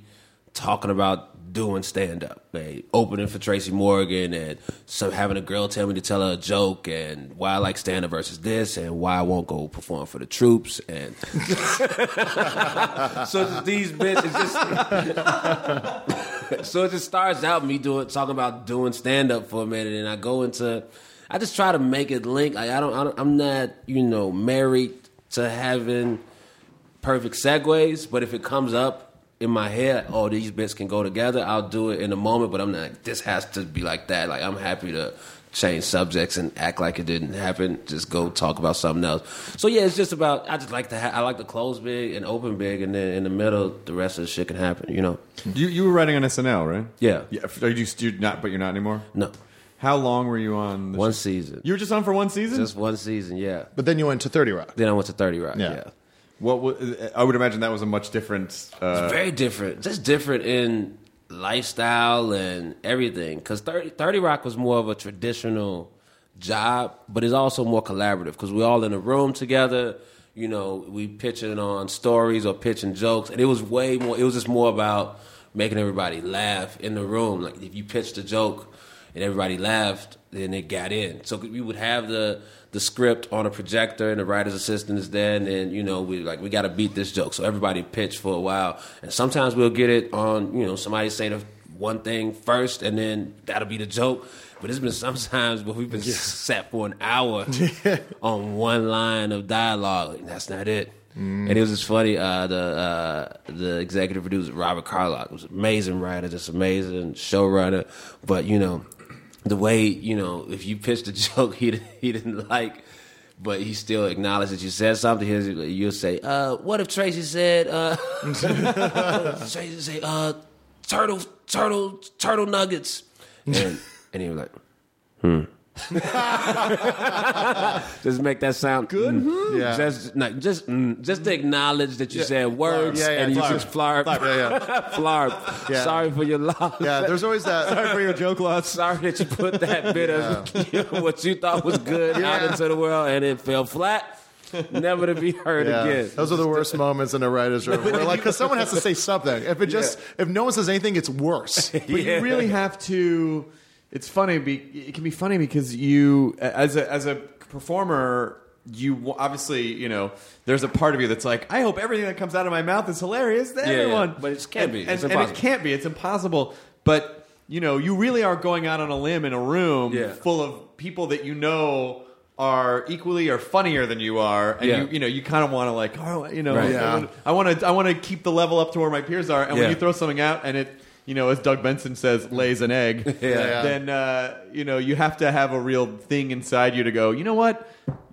talking about doing stand up, opening for Tracy Morgan and some having a girl tell me to tell her a joke and why I like stand up versus this and why I won't go perform for the troops and so these bits it's just so it just starts out me doing talking about doing stand up for a minute, and I go into. I just try to make it link. Like I don't, I don't. I'm not, you know, married to having perfect segues, but if it comes up in my head, oh, these bits can go together, I'll do it in a moment. But I'm not. This has to be like that. Like I'm happy to change subjects and act like it didn't happen. Just go talk about something else. So yeah, it's just about. I just like to. Ha- I like to close big and open big, and then in the middle, the rest of the shit can happen. You know. You you were writing on SNL, right? Yeah. Yeah. Are you, you not? But you're not anymore. No. How long were you on? The One show? season. You were just on for one season. Just one season, yeah. But then you went to 30 Rock. Then I went to 30 Rock, Yeah. yeah. What wa- I would imagine that was a much different. Uh, Very different. Just different in lifestyle and everything. Because 30, 30 Rock was more of a traditional job, but it's also more collaborative because we're all in a room together. You know, we pitching on stories or pitching jokes. And it was way more, it was just more about making everybody laugh in the room. Like if you pitched a joke and everybody laughed, then it got in. So we would have the the script on a projector and the writer's assistant is there and then, you know, we like we gotta beat this joke. So everybody pitched for a while. And sometimes we'll get it on, you know, somebody say the one thing first and then that'll be the joke. But it's been sometimes where we've been sat for an hour on one line of dialogue. And that's not it. And it was just funny. Uh, the uh, the executive producer Robert Carlock was an amazing writer, just amazing showrunner. But you know, the way you know, if you pitched a joke he he didn't like, but he still acknowledged that you said something. You'll say, uh, "What if Tracy said?" Uh, Tracy say, uh, "Turtle, turtle, turtle nuggets," and and he was like, "Hmm." just make that sound good. Yeah. Just no, just mm, just to acknowledge that you said words Yeah, yeah, and you just flarb. Yeah, yeah. Yeah. Sorry for your loss. Yeah, there's always that. Sorry for your joke loss. Sorry that you put that bit of what you thought was good out into the world and it fell flat. Never to be heard Yeah, again. those are the worst moments in a writer's room. Like, because someone has to say something. If it just, if no one says anything, it's worse. But you really have to. It's funny. Be, it can be funny because you, as a as a performer, you obviously you know there's a part of you that's like, I hope everything that comes out of my mouth is hilarious to yeah. everyone. But it can't And- be. and, It's and it impossible. can't be. It's impossible. But you know, you really are going out on a limb in a room Yeah. full of people that you know. Are equally or funnier than you are, and Yeah. you you know you kind of want to like oh you know Right. Yeah. I want to I want to keep the level up to where my peers are, and when you throw something out and it you know as Doug Benson says lays an egg, Yeah. then uh, you know you have to have a real thing inside you to go. You know what?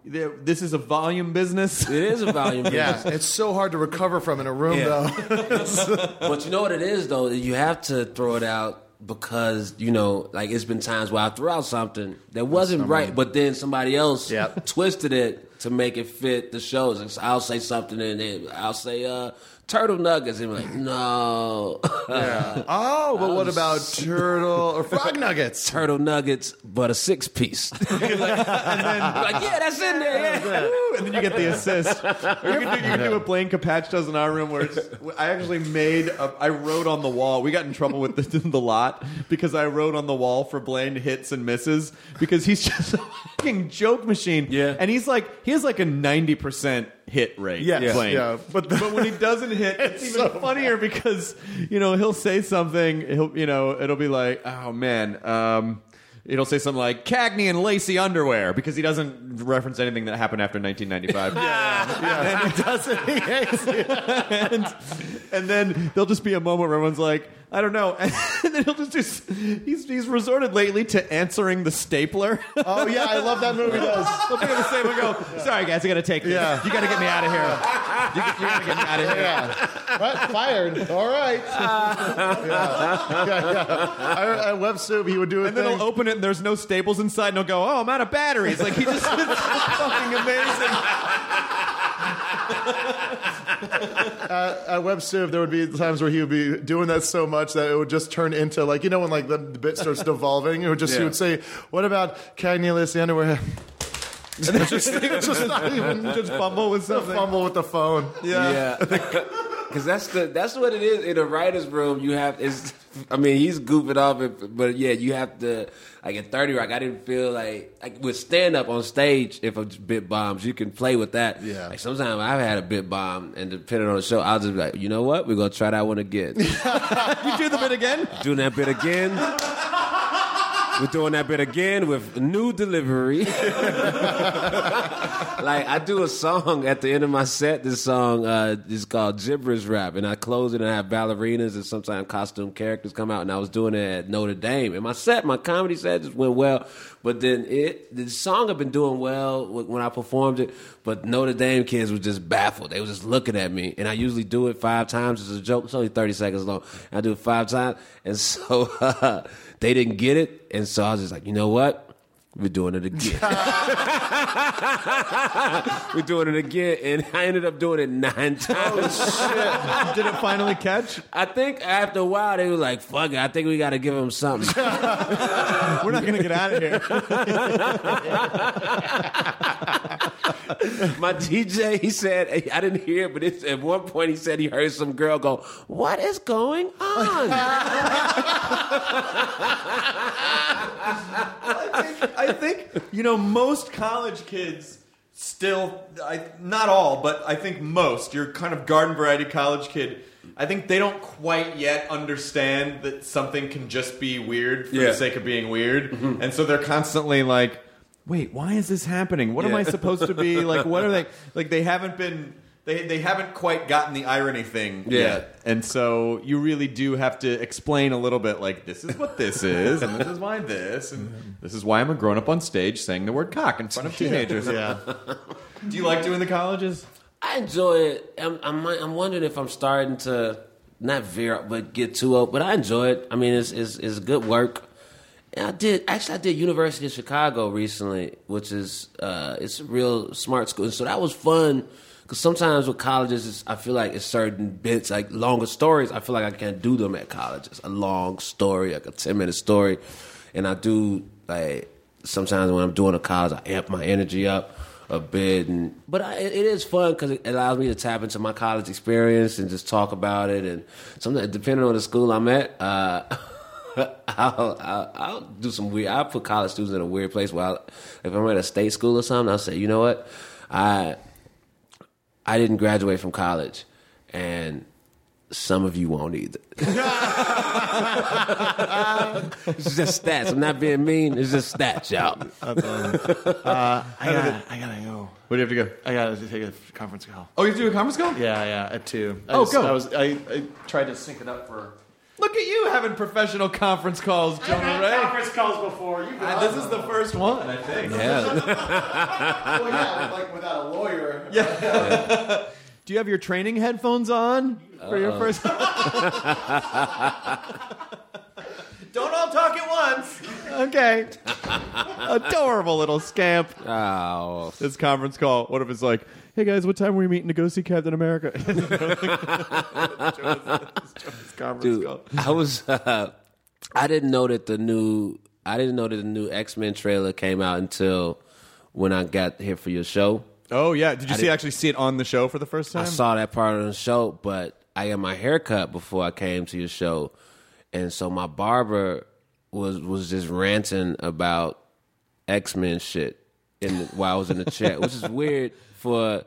This is a volume business. It is a volume. Yeah, business. it's so hard to recover from in a room, Yeah. though. But you know what it is though? You have to throw it out because you know, like it's been times where I threw out something that wasn't right, but then somebody else Yep. twisted it to make it fit the shows. I'll say something and then I'll say uh, turtle nuggets, and we're like, no, Yeah. Oh, but what about turtle or frog nuggets? turtle nuggets, but a six piece. like, yeah, that's in there. Yeah. and then you get the assist. Or you can do, you can do what Blaine Capatch does in our room, where it's, I actually made, a, I wrote on the wall. We got in trouble with the, the lot because I wrote on the wall for Blaine hits and misses because he's just a fucking joke machine. Yeah. and he's like, he has like a ninety percent hit rate. Yes, yeah, but but- but when he doesn't hit, it's, even funnier because you know he'll say something. He'll you know it'll be like, oh man. um It'll say something like Cagney and Lacey underwear because he doesn't reference anything that happened after 1995. Yeah, doesn't. He hates it. and, and then there'll just be a moment where everyone's like, I don't know. And then he'll just do, he's, he's resorted lately to answering the stapler. Oh yeah, I love that movie. Does He'll pick up the stapler and go, sorry guys, I gotta take this. Yeah. You gotta get me out of here. You, you gotta get me out of here. yeah. What? Fired. All right. yeah. Yeah, yeah. I, at Web Soup, he would do it. And then thing. he'll open it and there's no staples inside and he'll go, oh, I'm out of batteries. Like he just, it's fucking amazing. at Web Soup, there would be times where he would be doing that so much that it would just turn into like you know when like the, the bit starts devolving, it would just he would say, "What about Cagney Lacey underwear?" And then just, just not even Just fumble with something. fumble with the phone. Yeah, because that's the that's what it is in a writer's room. You have is, I mean, he's goofing off, but yeah, you have to like in Thirty Rock. I didn't feel like like with stand up on stage. If a bit bombs, you can play with that. Yeah. Like sometimes I've had a bit bomb, and depending on the show, I'll just be like, you know what, we're gonna try that one again. You do the bit again? doing that bit again. We're doing that bit again with new delivery. like I do a song at the end of my set. This song uh, is called gibberish rap, and I close it and I have ballerinas and sometimes costume characters come out. And I was doing it at Notre Dame, and my set, my comedy set, just went well. But then it, the song had been doing well when I performed it, but Notre Dame kids were just baffled. They were just looking at me, and I usually do it five times as a joke. It's only thirty seconds long. I do it five times, and so uh, they didn't get it, and so I was just like, you know what? We're doing it again. We're doing it again, and I ended up doing it nine times. Oh, shit. Did it finally catch? I think after a while they were like, "Fuck it, I think we got to give him something." We're not gonna get out of here. My DJ, he said, I didn't hear it, but it's, at one point he said he heard some girl go, "What is going on?" I think you know most college kids still I not all but I think most your kind of garden variety college kid I think they don't quite yet understand that something can just be weird for Yeah. the sake of being weird. Mm-hmm. And so they're constantly like wait why is this happening? What am I supposed to be? Like what are they like they haven't been they, they haven't quite gotten the irony thing Yeah. yet and so you really do have to explain a little bit like this is what this is and this is why this and this is why I'm a grown up on stage saying the word cock in front of teenagers. Yeah. Do you like doing the colleges? I enjoy it. I'm, I'm, I'm wondering if I'm starting to not veer, up, but get too old. But I enjoy it. I mean, it's it's, it's good work. And I did actually I did University of Chicago recently, which is uh, it's a real smart school. So that was fun because sometimes with colleges, I feel like it's certain bits like longer stories. I feel like I can't do them at colleges. A long story, like a ten minute story, and I do like sometimes when I'm doing a college, I amp my energy up a bit, and but I, it is fun because it allows me to tap into my college experience and just talk about it. And sometimes, depending on the school I'm at, uh, I'll, I'll I'll do some weird. I'll put college students in a weird place. While if I'm at a state school or something, I'll say, you know what, I I didn't graduate from college, and some of you won't either. it's just stats. I'm not being mean. It's just stats, y'all. Uh, I gotta, I gotta go. Where do you have to go? I gotta take a conference call. Oh, you have to do a conference call? Yeah, yeah, at two. I Oh, just- go. I was, I, I tried to sync it up for. Look at you having professional conference calls, Jonah Ray. conference calls before. You Uh, this is the first one, I think. Yeah. well, yeah, like without a lawyer. Yeah. Do you have your training headphones on for your first? Don't all talk at once. Okay. Adorable little scamp. Oh, This conference call. What if it's like, hey guys, what time are we meeting to go see Captain America? Joe's conference dude, call. I was. Uh, I didn't know that the new. I didn't know that the new X Men trailer came out until when I got here for your show. Oh yeah, did you I see did- actually see it on the show for the first time? I saw that part of the show, but I got my hair cut before I came to your show, and so my barber was was just ranting about X Men shit in while I was in the chat, which is weird for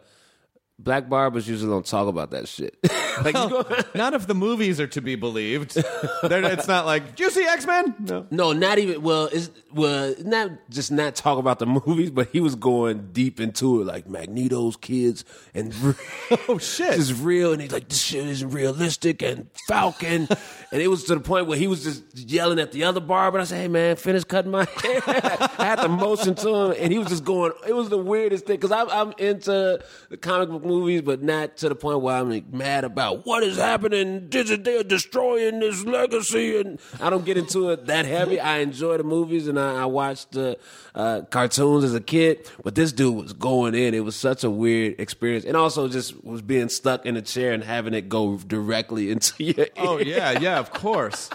black barbers. Usually don't talk about that shit. like, go- Not if the movies are to be believed. They're- it's not like, do you see X Men? No. No, not even. Well, it's well, not just not talk about the movies, but he was going deep into it, like Magneto's kids and Oh shit! this is real, and he's like, this shit isn't realistic, and Falcon, and it was to the point where he was just yelling at the other barber. I said, hey man, finish cutting my hair. I had to motion to him, and he was just going. It was the weirdest thing because I'm, I'm into the comic book movies, but not to the point where I'm like, mad about what is happening. They're destroying this legacy, and I don't get into it that heavy. I enjoy the movies, and I, I watched the uh, cartoons as a kid, but this dude was going in. It was such a weird experience, and also just was being stuck in a chair and having it go directly into your ear. Oh yeah, yeah, of course.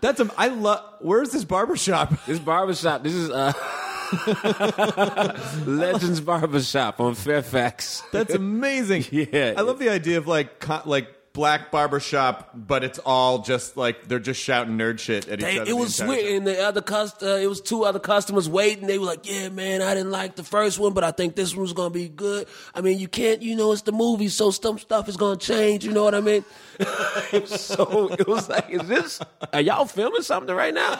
That's a. I love. Where's this barbershop? This barbershop, this is uh Legends Barbershop on Fairfax. That's amazing. Yeah. I love the idea of like co- like black barbershop, but it's all just like they're just shouting nerd shit at each They, other. it was entire sweet, time. and the other cust- uh, it was two other customers waiting. They were like, "Yeah, man, I didn't like the first one, but I think this one's gonna be good." I mean, you can't, you know, it's the movie, so some stuff is gonna change. You know what I mean? so it was like, is this? Are y'all filming something right now?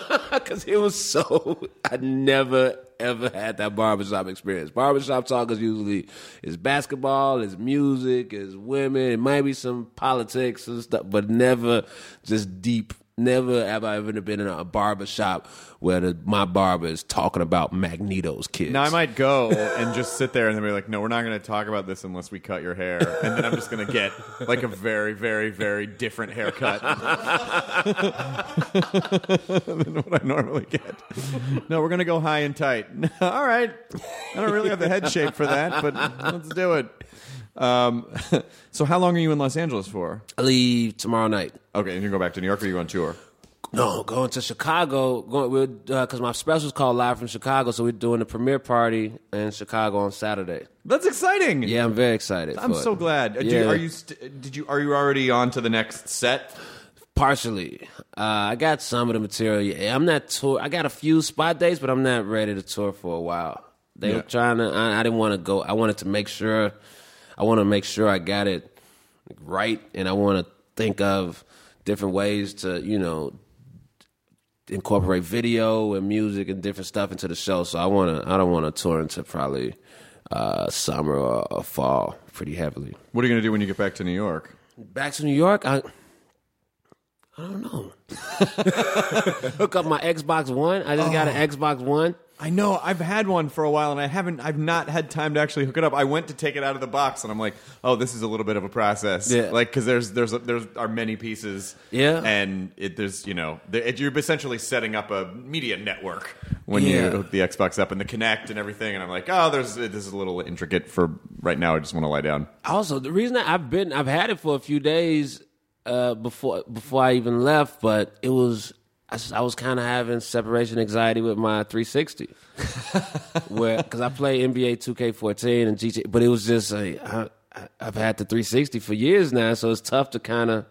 Because it was so. I never ever had that barbershop experience. Barbershop talk is usually is basketball, is music, is women. It might be some politics and stuff, but never just deep. Never have I ever been in a barbershop where the, my barber is talking about Magneto's kids. Now I might go and just sit there and then be like, "No, we're not going to talk about this unless we cut your hair," and then I'm just going to get like a very, very, very different haircut than what I normally get. No, we're going to go high and tight. All right, I don't really have the head shape for that, but let's do it. Um, so, how long are you in Los Angeles for? I leave tomorrow night. Okay, and you go back to New York, or you on tour? No, going to Chicago. Going because my special's called Live from Chicago, so we're doing the premiere party in Chicago on Saturday. That's exciting. Yeah, I'm very excited. I'm for it. so glad. Do you- are you? St- did you? Are you already on to the next set? Partially, uh, I got some of the material. Yeah, I'm not tour. I got a few spot dates, but I'm not ready to tour for a while. They Yeah. were trying to. I, I didn't want to go. I wanted to make sure. I want to make sure I got it right, and I want to think of different ways to, you know, incorporate video and music and different stuff into the show. So I want to. I don't want to tour into probably uh, summer or, or fall pretty heavily. What are you going to do when you get back to New York? Back to New York, I I don't know. Hook up my Xbox One. I just got an Xbox One. I know I've had one for a while, and I haven't. I've not had time to actually hook it up. I went to take it out of the box, and I'm like, "Oh, this is a little bit of a process." Yeah. Like because there's there's there's are many pieces. Yeah. and it there's you know there, it, you're essentially setting up a media network when Yeah. you hook the Xbox up and the Kinect and everything. And I'm like, "Oh, there's this is a little intricate for right now. I just want to lie down." Also, the reason that I've been I've had it for a few days uh, before before I even left, but it was I, I was kind of having separation anxiety with my 360, where because I play NBA 2K14 and GTA, but it was just like I, I've had the 360 for years now, so it's tough to kind of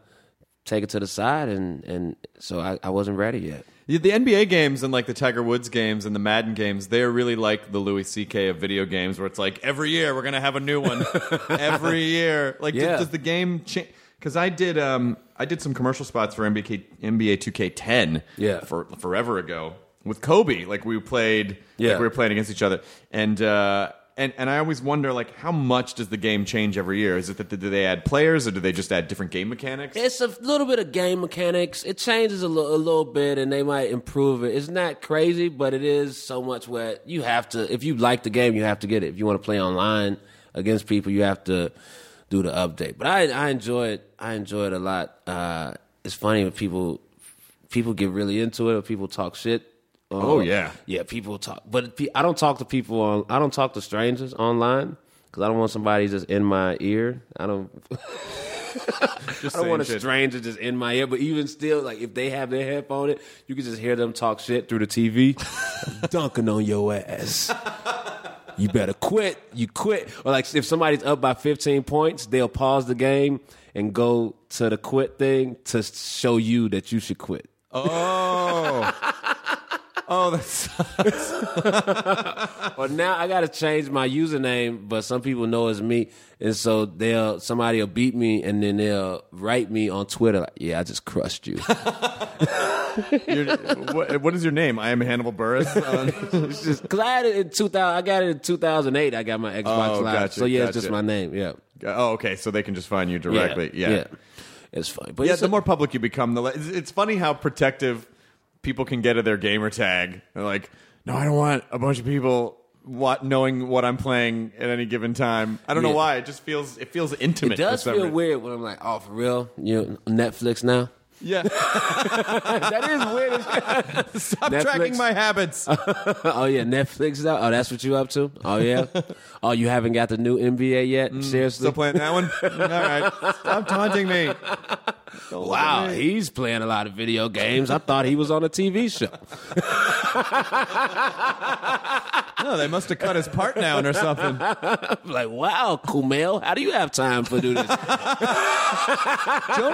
take it to the side, and and so I, I wasn't ready yet. Yeah, the NBA games and like the Tiger Woods games and the Madden games, they are really like the Louis C.K. of video games, where it's like every year we're gonna have a new one. every year, like Yeah. does, does the game change? Because I did, um, I did some commercial spots for NBA NBA 2K10, Yeah. for forever ago with Kobe. Like we played, Yeah. like we were playing against each other, and uh, and and I always wonder like how much does the game change every year? Is it that do they add players or do they just add different game mechanics? It's a little bit of game mechanics. It changes a little bit, and they might improve it. It's not that crazy, but it is so much where you have to. If you like the game, you have to get it. If you want to play online against people, you have to do the update. But I I enjoy it. I enjoy it a lot. Uh, it's funny when people people get really into it or people talk shit. Uh, Oh, yeah. yeah. People talk, but I don't talk to people on. I don't talk to strangers online because I don't want somebody just in my ear. I don't. Just I don't want a shit. stranger just in my ear, but even still, like if they have their headphone in, you can just hear them talk shit through the TV, dunking on your ass. You better quit. You quit. Or like if somebody's up by 15 points, they'll pause the game and go to the quit thing to show you that you should quit. Oh. oh, that's Or now I gotta change my username, but some people know it's me, and so they'll somebody will beat me, and then they'll write me on Twitter like, "Yeah, I just crushed you." You're- what, what is your name? I am Hannibal Buress. Uh, It's just because I had it in 2000. I got it in 2008. I got my Xbox Oh, Live. gotcha, so yeah, it's just gotcha. my name. Yeah, oh, okay. So they can just find you directly. Yeah. yeah. It's funny, but Yeah, it's the a- more public you become, the less. It's, it's funny how protective people can get of their gamer tag. They're like, no, I don't want a bunch of people what knowing what I'm playing at any given time. I don't know why. It just feels it feels intimate. it does feel reason. weird when I'm like, "Oh, for real? You know, Netflix now?" Yeah, that is weird. stop Netflix. tracking my habits. oh yeah, Netflix now. Oh, that's what you up to? Oh yeah. oh, you haven't got the new NBA yet? Seriously? Mm, Still playing that one? All right, stop taunting me. Don't Wow, he's playing a lot of video games. I thought he was on a TV show. No, they must have cut his part down or something. I'm like, wow, Kumail, how do you have time for do this? Joan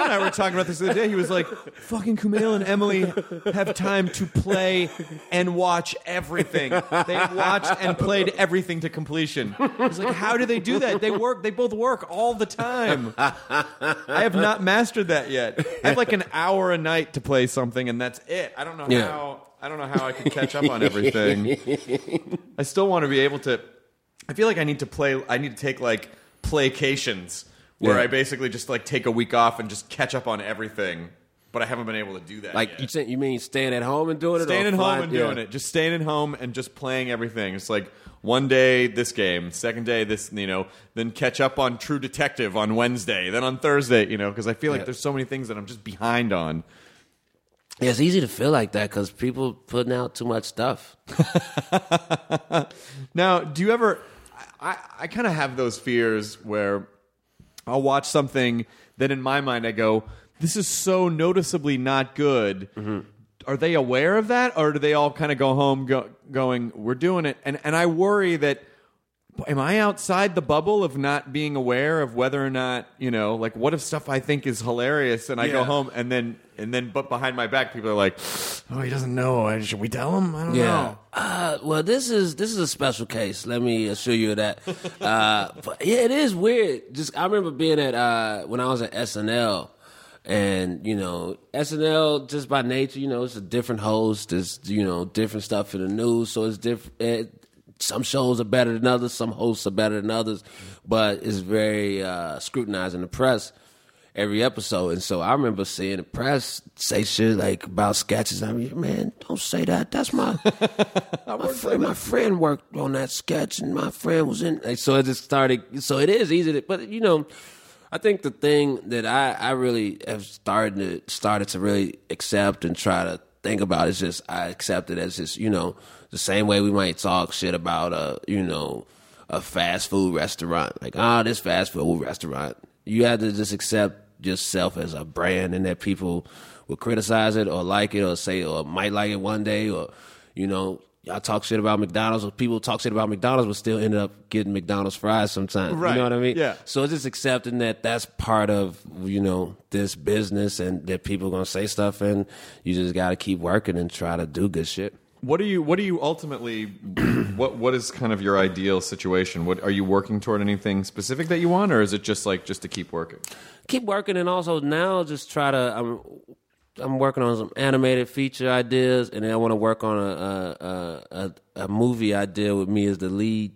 and I were talking about this the other day. He was like, "Fucking Kumail and Emily have time to play and watch everything. They've watched and played everything to completion." He's like, "How do they do that? They work. They both work all the time. I have not mastered that yet. I have like an hour a night to play something, and that's it. I don't know Yeah. how. I don't know how I can catch up on everything. I still want to be able to. I feel like I need to play. I need to take like playcations where Yeah. I basically just like take a week off and just catch up on everything. But I haven't been able to do that. Like yet. you, you mean staying at home and doing it? staying at home and doing it, just staying at home and just playing everything. It's like one day this game, second day this, you know, then catch up on True Detective on Wednesday, then on Thursday, you know, because I feel like Yeah. there's so many things that I'm just behind on. Yeah, it's easy to feel like that because people putting out too much stuff. Now, do you ever? I, I kind of have those fears where I'll watch something then in my mind I go, this is so noticeably not good. Are they aware of that, or do they all kind of go home go, going, "We're doing it"? And and I worry that. Am I outside the bubble of not being aware of whether or not you know, like, what if stuff I think is hilarious and I go home and then and then, but behind my back, people are like, "Oh, he doesn't know. Should we tell him? I don't know." Uh, well, this is this is a special case. Let me assure you of that. uh, but yeah, it is weird. Just I remember being at uh, when I was at SNL, and you know SNL just by nature, you know, it's a different host. It's you know different stuff in the news, so it's different. It, some shows are better than others. Some hosts are better than others, but it's very uh, scrutinized in the press every episode. And so I remember seeing the press say shit like about sketches. I mean, man, don't say that. That's my my friend. My friend worked on that sketch, and my friend was in. like, So it just started. So it is easy to, but you know. I think the thing that I, I really have started to started to really accept and try to think about is just I accept it as just you know the same way we might talk shit about a you know a fast food restaurant. Like ah this fast food restaurant. You have to just accept yourself as a brand and that people will criticize it or like it or say or might like it one day or you know y'all talk shit about McDonald's or people talk shit about McDonald's but still end up getting McDonald's fries sometimes Right. you know what I mean Yeah. so it's just accepting that that's part of you know this business and that people are gonna say stuff and you just got to keep working and try to do good shit. What do you What do you ultimately? what What is kind of your ideal situation? What are you working toward? Anything specific that you want, or is it just like just to keep working? Keep working and also now just try to. I'm I'm working on some animated feature ideas and then I want to work on a a, a movie idea with me as the lead,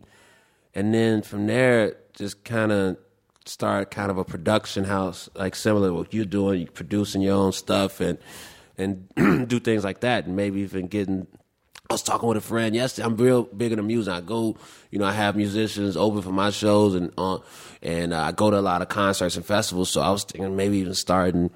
and then from there just kind of start kind of a production house like similar to what you're doing, you producing your own stuff and and do things like that, and maybe even getting. I was talking with a friend yesterday. I'm real big into music. I go, you know, I have musicians open for my shows, and uh, and uh, I go to a lot of concerts and festivals. So I was thinking maybe even starting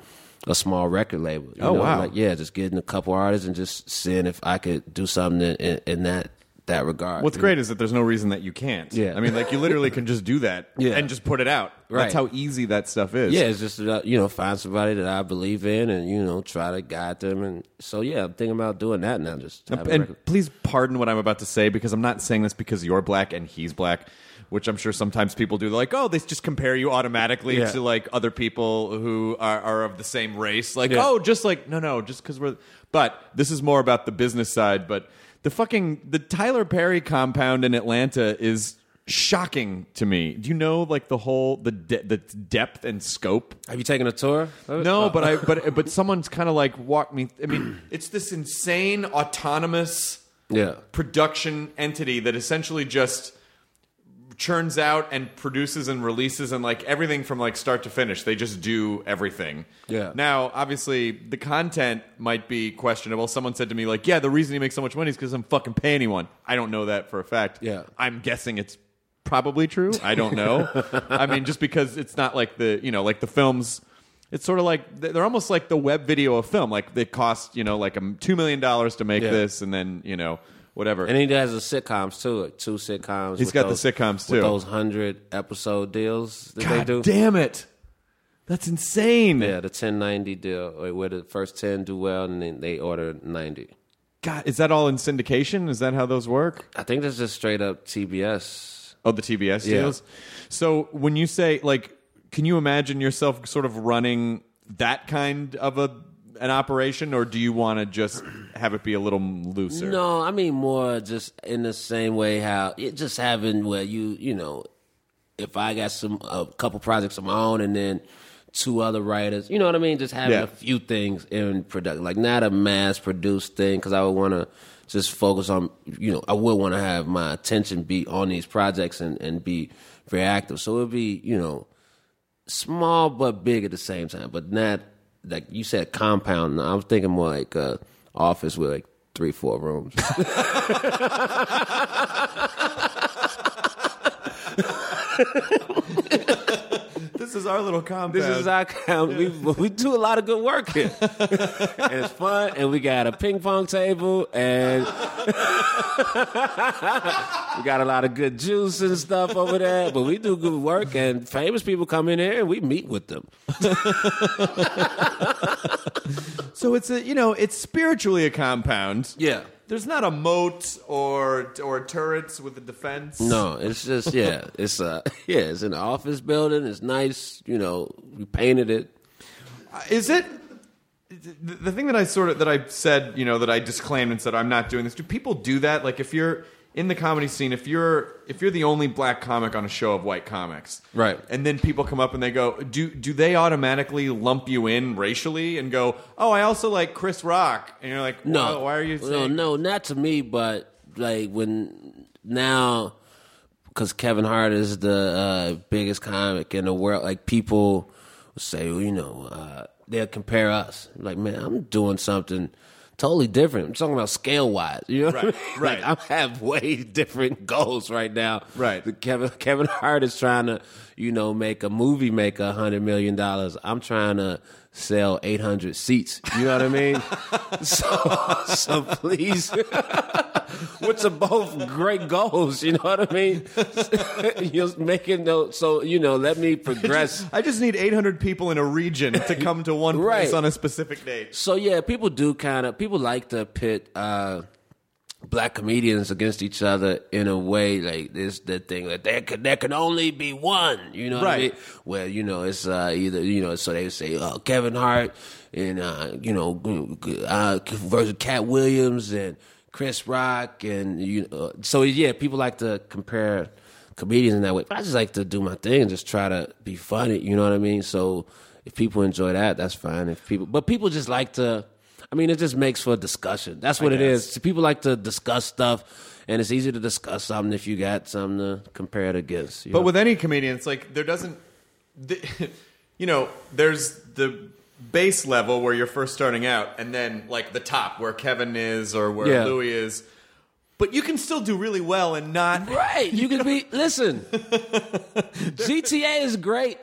a small record label. you Oh, know? wow. Like yeah, just getting a couple artists and just seeing if I could do something in, in, in that that regard. What's great is that there's no reason that you can't. Yeah. I mean, like you literally can just do that Yeah. and just put it out. Right. That's how easy that stuff is. Yeah, it's just uh, you know find somebody that I believe in and you know try to guide them and so yeah, I'm thinking about doing that now. Just have And please pardon what I'm about to say because I'm not saying this because you're black and he's black, which I'm sure sometimes people do. They're like, oh, they just compare you automatically Yeah. to like other people who are, are of the same race. Like, Yeah. oh, just like, no, no, just because we're. But this is more about the business side. But the fucking, the Tyler Perry compound in Atlanta is shocking to me. Do you know like the whole, the, de- the depth and scope Have you taken a tour? no, but I but but someone's kind of like walked me. I mean, it's this insane autonomous yeah. production entity that essentially just churns out and produces and releases and like everything from like start to finish. They just do everything. Yeah. Now, obviously, the content might be questionable. Someone said to me like, "Yeah, the reason he makes so much money is because I'm fucking pay anyone." I don't know that for a fact. Yeah. I'm guessing it's probably true. I don't know. I mean, just because it's not like the you know like the films. It's sort of like they're almost like the web video of film. Like they cost you know like a two million dollars to make Yeah. this, and then you know whatever. And he has the sitcoms too, like two sitcoms. He's got the those- sitcoms, with too. those hundred episode deals that God they do. damn it, that's insane. Yeah, the ten ninety deal, where the first ten do well, and then they order ninety. God, is that all in syndication? Is that how those work? I think that's just straight up TBS. Oh, the TBS Yeah. deals. So when you say like, can you imagine yourself sort of running that kind of a an operation, or do you want to just have it be a little looser? No, I mean more just in the same way how it just having where you you know, if I got some a couple projects of my own and then two other writers, you know what I mean, just having Yeah. a few things in production, like not a mass produced thing, because I would want to just focus on you know I would want to have my attention be on these projects and and be very active. So it would be you know small but big at the same time, but not like you said compound. I was thinking more like uh, office with like three four rooms. This is our little compound. This is our compound. We we do a lot of good work here, and it's fun. And we got a ping pong table, and we got a lot of good juice and stuff over there. But we do good work, and famous people come in here, and we meet with them. so it's a you know it's spiritually a compound. Yeah. There's not a moat or or turrets with a defense. No, it's just yeah, it's uh yeah, it's an office building. It's nice, you know. We painted it. Is it the thing that I sort of that I said, you know, that I disclaimed and said I'm not doing this? Do people do that? Like if you're in the comedy scene, if you're if you're the only black comic on a show of white comics, Right. And then people come up and they go, do do they automatically lump you in racially and go, oh, I also like Chris Rock, and you're like, No, "Whoa, why are you? No, saying no, not to me, but like when now, because Kevin Hart is the uh, biggest comic in the world. Like people say, well, you know, uh, they'll compare us. Like, man, I'm doing something totally different. I'm talking about scale wise. You know, what I Right, mean? right. Like, I have way different goals right now. Right. Kevin Kevin Hart is trying to, you know, make a movie make a hundred million dollars. I'm trying to sell 800 seats. You know what I mean? so, so please, which are both great goals. You know what I mean? You're making those. So you know, let me progress. I just need 800 people in a region to come to one place on a specific date. So yeah, people do kind of people like to pit uh, black comedians against each other in a way like this the thing that there can there can only be one. You know what I Right. mean? Where you know it's uh, either you know so they say uh, Kevin Hart and uh, you know uh, versus Katt Williams and Chris Rock and you know so yeah people like to compare comedians in that way. But I just like to do my thing and just try to be funny. You know what I mean? So if people enjoy that, that's fine. If people, but people just like to. I mean, it just makes for discussion. That's what it is. People like to discuss stuff, and it's easy to discuss something if you got something to compare it against. you But with any comedian, it's like there doesn't, the, you know, there's the base level where you're first starting out, and then like the top where Kevin is or where Yeah. Louis is. But you can still do really well and not. Right. You could be listen. GTA is great,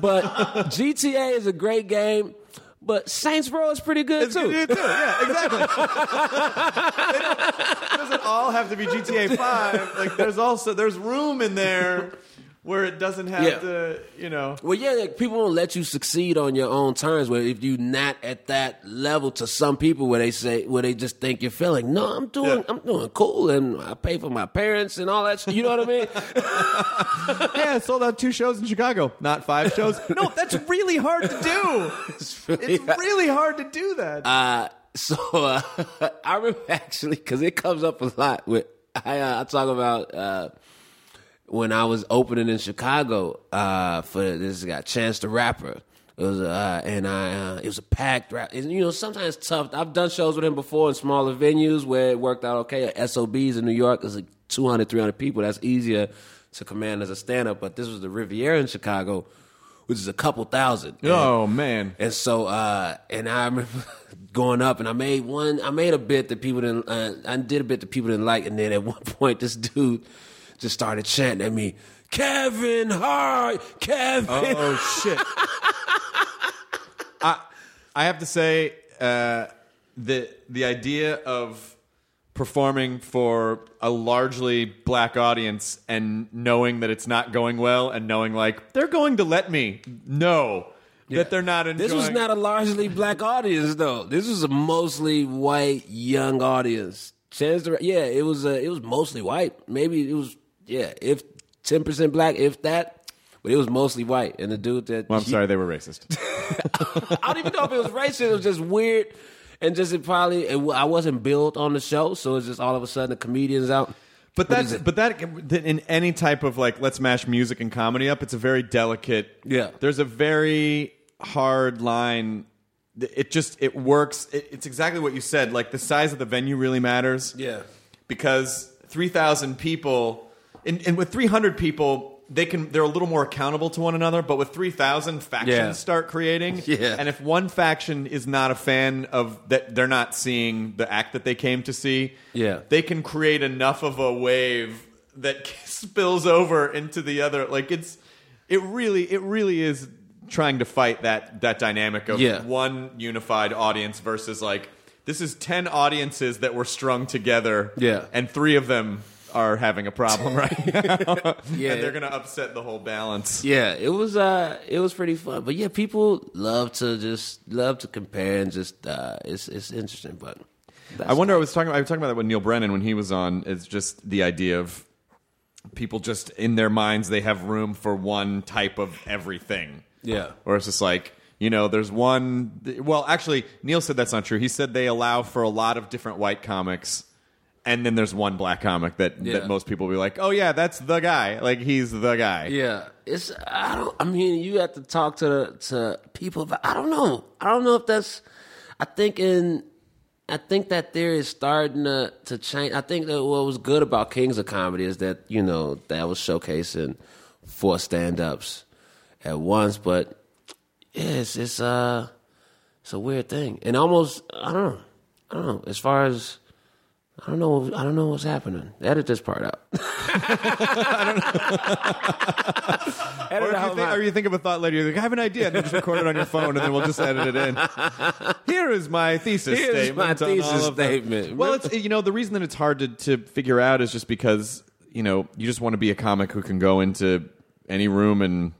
but GTA is a great game. But Saints Row is pretty good It's too. good too. Yeah, exactly. it doesn't all have to be GTA Five. Like there's also there's room in there where it doesn't have Yeah. to, you know. Well, yeah, like, people won't let you succeed on your own terms. Where if you're not at that level, to some people, where they say, where they just think you're feeling, no, I'm doing, Yeah. I'm doing cool, and I pay for my parents and all that. shit. You know what I mean? Yeah, I sold out two shows in Chicago, not five shows. No, that's really hard to do. It's really hard to do that. Uh, so uh, I remember actually because it comes up a lot. With I, uh, I talk about uh, when I was opening in Chicago uh, for this guy Chance the Rapper. It was uh, and I uh, it was a packed rap. You know, sometimes tough. I've done shows with him before in smaller venues where it worked out okay. SOBs in New York, is like 200, 300 people. That's easier to command as a stand up. But this was the Riviera in Chicago, which is a couple thousand. And- oh man. and so, uh, and I remember going up, and I made one. I made a bit that people didn't. Uh, I did a bit that people didn't like, and then at one point, this dude just started chanting at me, "Kevin Hart, Kevin." Oh shit. I I have to say uh, the the idea of performing for a largely black audience and knowing that it's not going well and knowing like they're going to let me know that they're not enjoying This was not a largely black audience, though. This was a mostly white young audience. Chance the, yeah, it was. Uh, it was mostly white. Maybe it was. Yeah, if ten percent black, if that. But it was mostly white, and the dude that Well, I'm sorry they were racist. I don't even know if it was racist. It was just weird, and just it probably it, I wasn't built on the show, so it's just all of a sudden the comedians out. But What that's but that that in any type of like let's mash music and comedy up, it's a very delicate. Yeah. There's a very hard line. It just it works. It, it's exactly what you said. Like the size of the venue really matters. Yeah. Because three thousand people, and, and with three hundred people. They can. They're a little more accountable to one another, but with three thousand factions Yeah. start creating, Yeah. and if one faction is not a fan of that, they're not seeing the act that they came to see. Yeah. they can create enough of a wave that spills over into the other like it's it really it really is trying to fight that that dynamic of Yeah. one unified audience versus like this is 10 audiences that were strung together Yeah. and 3 of them are having a problem right now Yeah. and they're going to upset the whole balance Yeah, it was uh it was pretty fun. But yeah, people love to just love to compare and just uh it's it's interesting, but I wonder. I was talking. I was talking about that with Neal Brennan when he was on. It's just the idea of people just in their minds they have room for one type of everything. Yeah. Or it's just like you know, there's one. Well, actually, Neal said that's not true. He said they allow for a lot of different white comics, and then there's one black comic that Yeah. that most people will be like, oh yeah, that's the guy. Like he's the guy. Yeah, it's I don't. I mean, you have to talk to the, to people. But I don't know. I don't know if that's. I think in. I think that there is starting to to change. I think that what was good about Kings of Comedy is that you know that was showcasing four stand ups at once. But yeah, it's it's uh it's a weird thing, and almost I don't know. I don't know. As far as I don't know. I don't know what's happening. Edit this part out. Or, if you think, or you think of a thought later, you're like, I have an idea, and then just record it on your phone, and then we'll just edit it in. Here is my thesis Here's statement. my on thesis of that. statement. Well, it's you know the reason that it's hard to, to figure out is just because you know you just want to be a comic who can go into any room and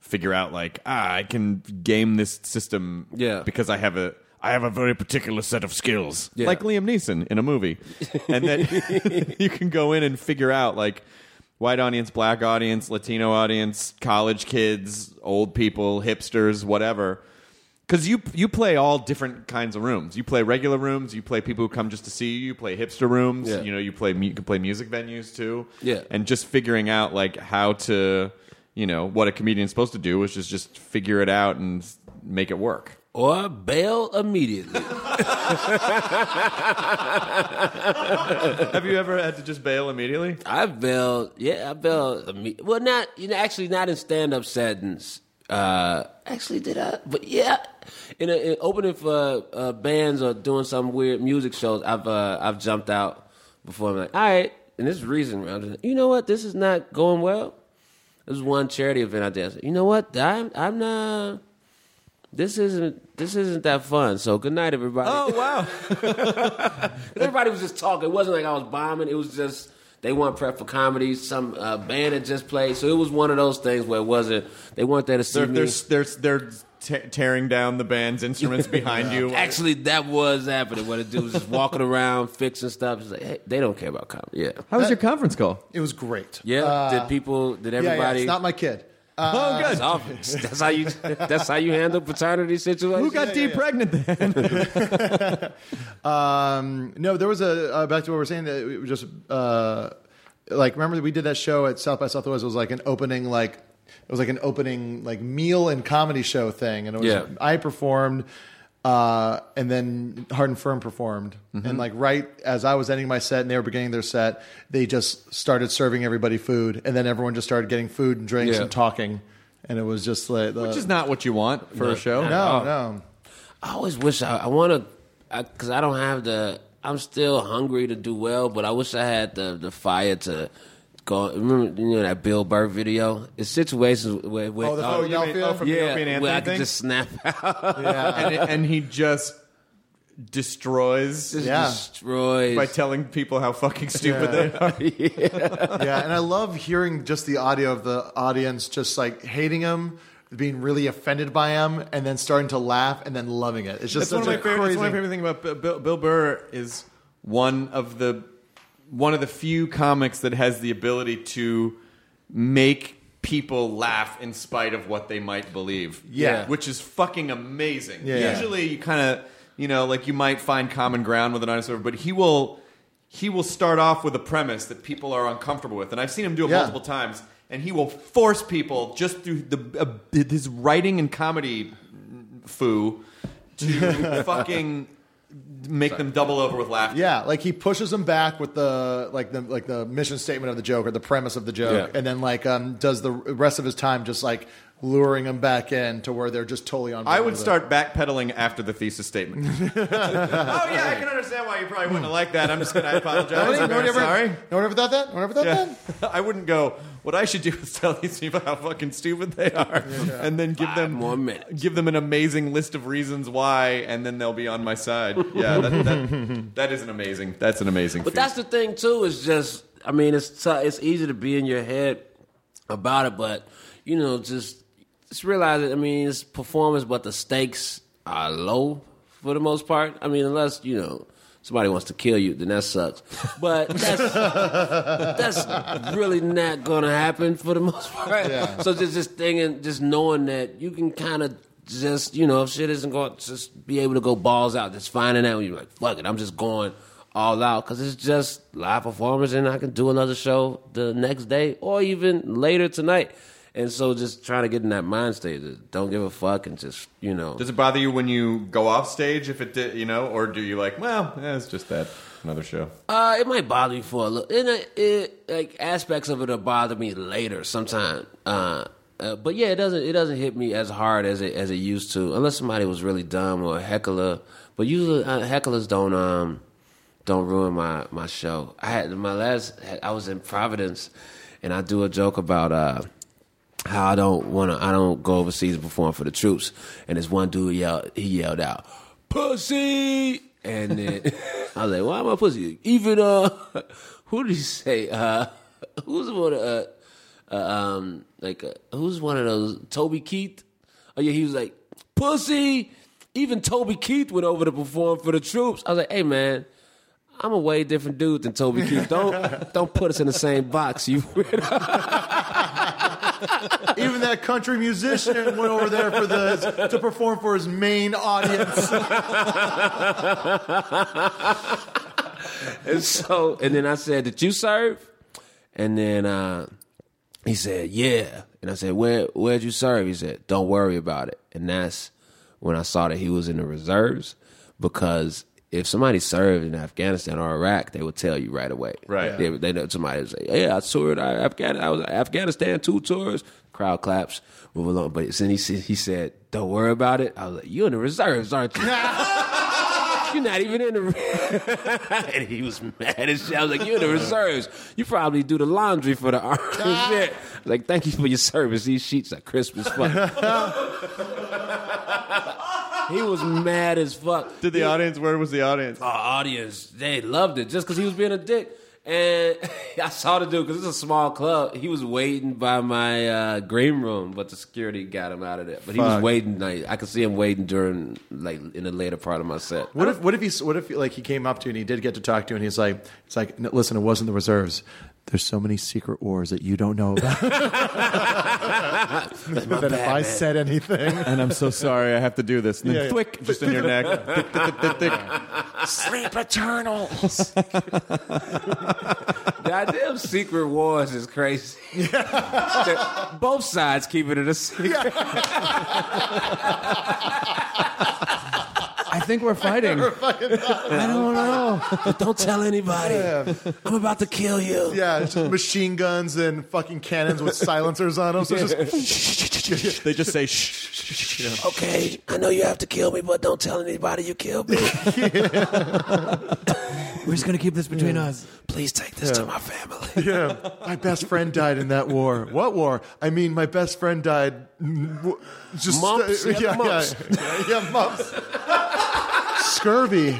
figure out like ah I can game this system Yeah. because I have a I have a very particular set of skills Yeah. like Liam Neeson in a movie, and then you can go in and figure out like white audience, black audience, Latino audience, college kids, old people, hipsters, whatever. Because you you play all different kinds of rooms. You play regular rooms. You play people who come just to see you. You play hipster rooms. Yeah. You know, you play you can play music venues too. Yeah. and just figuring out like how to, you know, what a comedian's supposed to do, which is just figure it out and make it work. Or bail immediately. Have you ever had to just bail immediately? I bailed, yeah, I bailed. imme- Well, not you know, actually not in stand up settings. Uh, actually, did I? But yeah, in, a, in opening for uh, bands or doing some weird music shows, I've uh, I've jumped out before. I'm like, all right, and this is reason. I'm like, you know what? This is not going well. This was one charity event I did. I said, you know what? I'm I'm not. This isn't this isn't that fun. So good night, everybody. Oh wow! everybody was just talking. It wasn't like I was bombing. It was just they weren't prep for comedy. Some uh, band had just played, so it was one of those things where it wasn't. They weren't there to see They're me. they're they're, they're te- tearing down the band's instruments behind you. Actually, that was happening. What it do was just walking around fixing stuff. It's like, hey, they don't care about comedy. Yeah, How was your conference call? It was great. yeah. Uh, did people? Did yeah, yeah, everybody? it's not my kid. Uh, oh, good. That's obvious. That's how you. That's how you handle paternity situations. Who got D pregnant then? Um, no, there was a uh, back to what we were saying that it was just uh, like remember we did that show at South by Southwest. It was like an opening like it was like an opening like meal and comedy show thing, and it was Yeah. I performed. Uh, and then Hard 'n Phirm performed, and like right as I was ending my set and they were beginning their set, they just started serving everybody food, and then everyone just started getting food and drinks Yeah. and talking, and it was just like the, Which is not what you want for a show. no, no. I always wish I, I want to, because I, don't have the. I'm still hungry to do well, but I wish I had the the fire to go. Remember, you know that Bill Burr video? It's situations where, where Oh, the Oh, you mean, Philadelphia? oh, from the yeah, Opie and where I thing? could just snap out, Yeah, and, and he just destroys just Yeah. destroys. by telling people how fucking stupid Yeah. they are. yeah, and I love hearing just the audio of the audience just like hating him, being really offended by him, and then starting to laugh and then loving it. It's just That's one, such of my a favorite, crazy. that's one of my favorite things about Bill- Bill, Bill Burr is one of the one of the few comics that has the ability to make people laugh in spite of what they might believe. Yeah. which is fucking amazing. Yeah, yeah. Usually, you kind of you know like you might find common ground with an audience, member, but he will he will start off with a premise that people are uncomfortable with, and I've seen him do it Yeah. multiple times. And he will force people just through the uh, his writing and comedy foo to fucking make them double over with laughter. Yeah, like he pushes them back with the like the like the mission statement of the joke or the premise of the joke, Yeah. and then like um does the rest of his time just like luring them back in to where they're just totally on. I would start backpedaling after the thesis statement. oh yeah, I can understand why you probably wouldn't like that. I'm just going to apologize. Nobody, I'm nobody ever, sorry. nobody ever thought that. Nobody ever thought Yeah. that. I wouldn't go. What I should do is tell these people how fucking stupid they are, and then give them more minutes. give them an amazing list of reasons why, and then they'll be on my side. Yeah, that, that, that is an amazing. That's an amazing. But feat. that's the thing too. Is just I mean, it's t- it's easy to be in your head about it, but you know, just just realize it. I mean, it's performance, but the stakes are low for the most part. I mean, unless you know somebody wants to kill you, then that sucks. But that's that's really not gonna happen for the most part. So just just thinking, just knowing that you can kind of just you know if shit isn't going, just be able to go balls out. Just finding out when you're like, fuck it, I'm just going all out because it's just live performance, and I can do another show the next day or even later tonight. And so, just trying to get in that mind state, don't give a fuck, and just you know, Does it bother you when you go off stage if it did, you know, or do you like, well, yeah, it's just that another show? Uh, it might bother me for a little. And it, it like aspects of it will bother me later sometime. Uh, uh, but yeah, it doesn't it doesn't hit me as hard as it as it used to, unless somebody was really dumb or a heckler. But usually uh, hecklers don't um don't ruin my my show. I had my last I was in Providence, and I do a joke about uh how I don't want to I don't go overseas and perform for the troops. And this one dude yelled he yelled out, "Pussy!" And then I was like, "Why am I pussy?" Even uh, who did he say? Uh, who's one of uh, uh um like uh, who's one of those Toby Keith? Oh yeah, he was like, "Pussy!" Even Toby Keith went over to perform for the troops. I was like, "Hey man." I'm a way different dude than Toby Keith. Don't don't put us in the same box, you weirdo. Even that country musician went over there for the to perform for his main audience. And so, and then I said, "Did you serve?" And then uh, he said, "Yeah." And I said, "Where Where'd you serve?" He said, "Don't worry about it." And that's when I saw that he was in the reserves because if somebody served in Afghanistan or Iraq, they would tell you right away. Right. They, they know somebody would say, "Yeah, I toured Afghan. I was Afghanistan two tours." Crowd claps. Move along. But then he said, "He said, don't worry about it." I was like, "You in the reserves, aren't you?" You're not even in the. and he was mad as shit. I was like, "You're in the reserves. You probably do the laundry for the army." shit. Like, "Thank you for your service. These sheets are crisp as fuck." He was mad as fuck. Did the audience? Where was the audience? Our audience, they loved it just because he was being a dick. And I saw the dude because it's a small club. He was waiting by my uh, green room, but the security got him out of there. But he was waiting. Like I could see him waiting during, like, in the later part of my set. What if what if he what if like he came up to you and he did get to talk to you and he's like it's like listen it wasn't the reserves. There's so many secret wars that you don't know about. that if I said anything, And I'm so sorry, I have to do this. And then Yeah, yeah. thwick, just in your neck. Thick, thick, thick, thick, thick. sleep eternals. The idea of secret wars is crazy. Both sides keeping it a secret. I think we're fighting. I don't know. But don't tell anybody. I'm about to kill you. Yeah, it's just machine guns and fucking cannons with silencers on them. So it's just they just say shh. Okay, I know you have to kill me, but don't tell anybody you killed me. We're just gonna keep this between us. Please take this to my family. yeah. My best friend died in that war. What war? I mean, my best friend died. Just uh, Mumps. yeah, Yeah, yeah, mumps. yeah, yeah, mumps. Scurvy.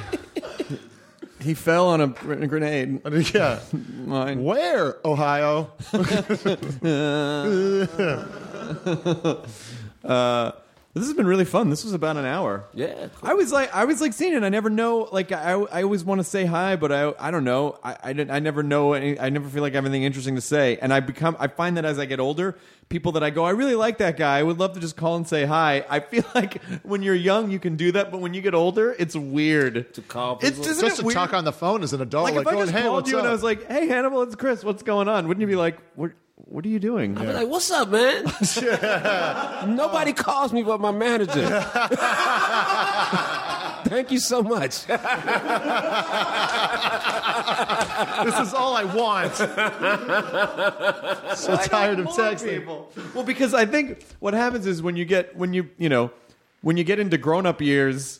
He fell on a, a grenade. Yeah. Mine. Where? Ohio. Uh, This has been really fun. This was about an hour. Yeah, cool. I was like, I was like seeing it. I never know. Like, I, I always want to say hi, but I, I don't know. I, I, didn't, I never know. Any, I never feel like I have anything interesting to say. And I become, I find that as I get older, people that I go, I really like that guy. I would love to just call and say hi. I feel like when you're young, you can do that, but when you get older, it's weird To call It's just, Just to talk on the phone as an adult, Like, like, if I just "Hey, called you up?" and I was like, Hey, Hannibal, it's Chris. What's going on? Wouldn't you be like, What? What are you doing? I'd be like, what's up, man? Nobody calls me but my manager. Thank you so much. "This is all I want." so tired of texting. people. Well, because I think what happens is when you get when you you know when you get into grown up years,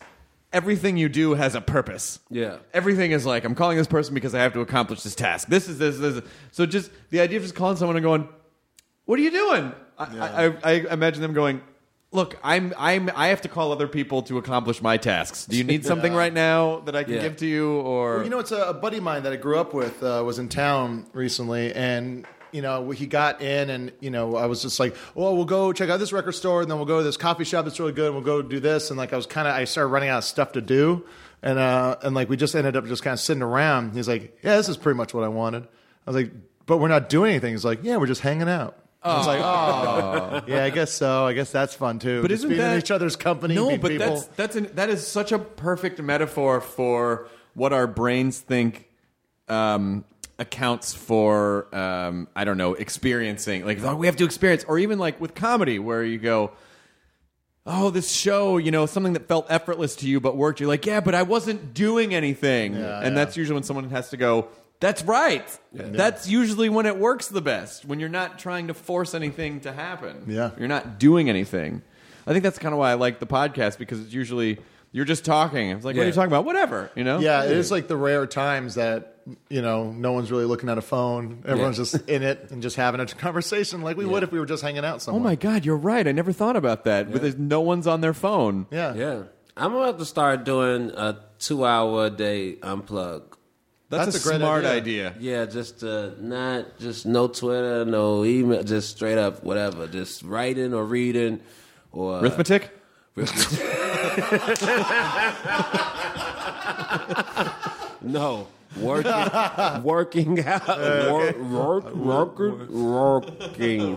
everything you do has a purpose. Yeah. Everything is like I'm calling this person because I have to accomplish this task. This is this this. So just the idea of just calling someone and going, "What are you doing?" I, I, I, I imagine them going. Look, I'm I'm I have to call other people to accomplish my tasks. Do you need something right now that I can Yeah. give to you or Well, you know, it's a, a buddy of mine that I grew up with uh, was in town recently, and you know, he got in, and you know, I was just like, "Well, we'll go check out this record store, and then we'll go to this coffee shop that's really good, and we'll go do this." And like, I was kind of, I started running out of stuff to do, and uh, and like, we just ended up just kind of sitting around. He's like, "Yeah, this is pretty much what I wanted." I was like, "But we're not doing anything." He's like, "Yeah, we're just hanging out." I was like, "Oh, yeah, I guess so. I guess that's fun too." But Just isn't being in that- each other's company? No, meeting but people. that's that's an, that is such a perfect metaphor for what our brains think um, accounts for. Um, I don't know, experiencing like oh, we have to experience, or even like with comedy, where you go. Oh, this show, you know, something that felt effortless to you but worked. You're like, yeah, but I wasn't doing anything. Yeah, and yeah. that's usually when someone has to go, that's right. That's usually when it works the best, when you're not trying to force anything to happen. Yeah. You're not doing anything. I think that's kind of why I like the podcast because it's usually you're just talking. It's like, what are you Yeah. talking about? Whatever, you know? Yeah, it is like the rare times that you know no one's really looking at a phone. Everyone's Yeah. just in it and just having a conversation like we would if we were just hanging out somewhere. Oh my God, you're right. I never thought about that. But there's no one's on their phone. Yeah, Yeah. I'm about to start doing a two hour a day unplug. That's, That's a, a great smart idea. idea. Yeah, just uh, not just no Twitter, no email, just straight up whatever, just writing or reading or Arithmetic? no working, working out, work, work, working,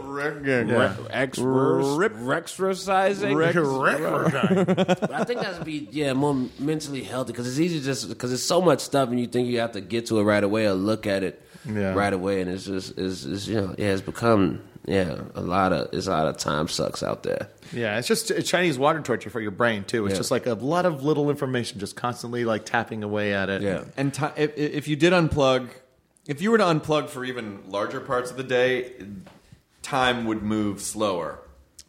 working, exercising. But I think that's be yeah more mentally healthy because it's easy just because it's so much stuff and you think you have to get to it right away or look at it Yeah. right away and it's just it's, it's you know yeah it's become yeah a lot of it's a lot of time sucks out there. yeah. It's just a Chinese water torture for your brain too. It's Yeah. just like a lot of little information, just constantly like tapping away at it. Yeah. And ti if, if you did unplug, if you were to unplug for even larger parts of the day, time would move slower.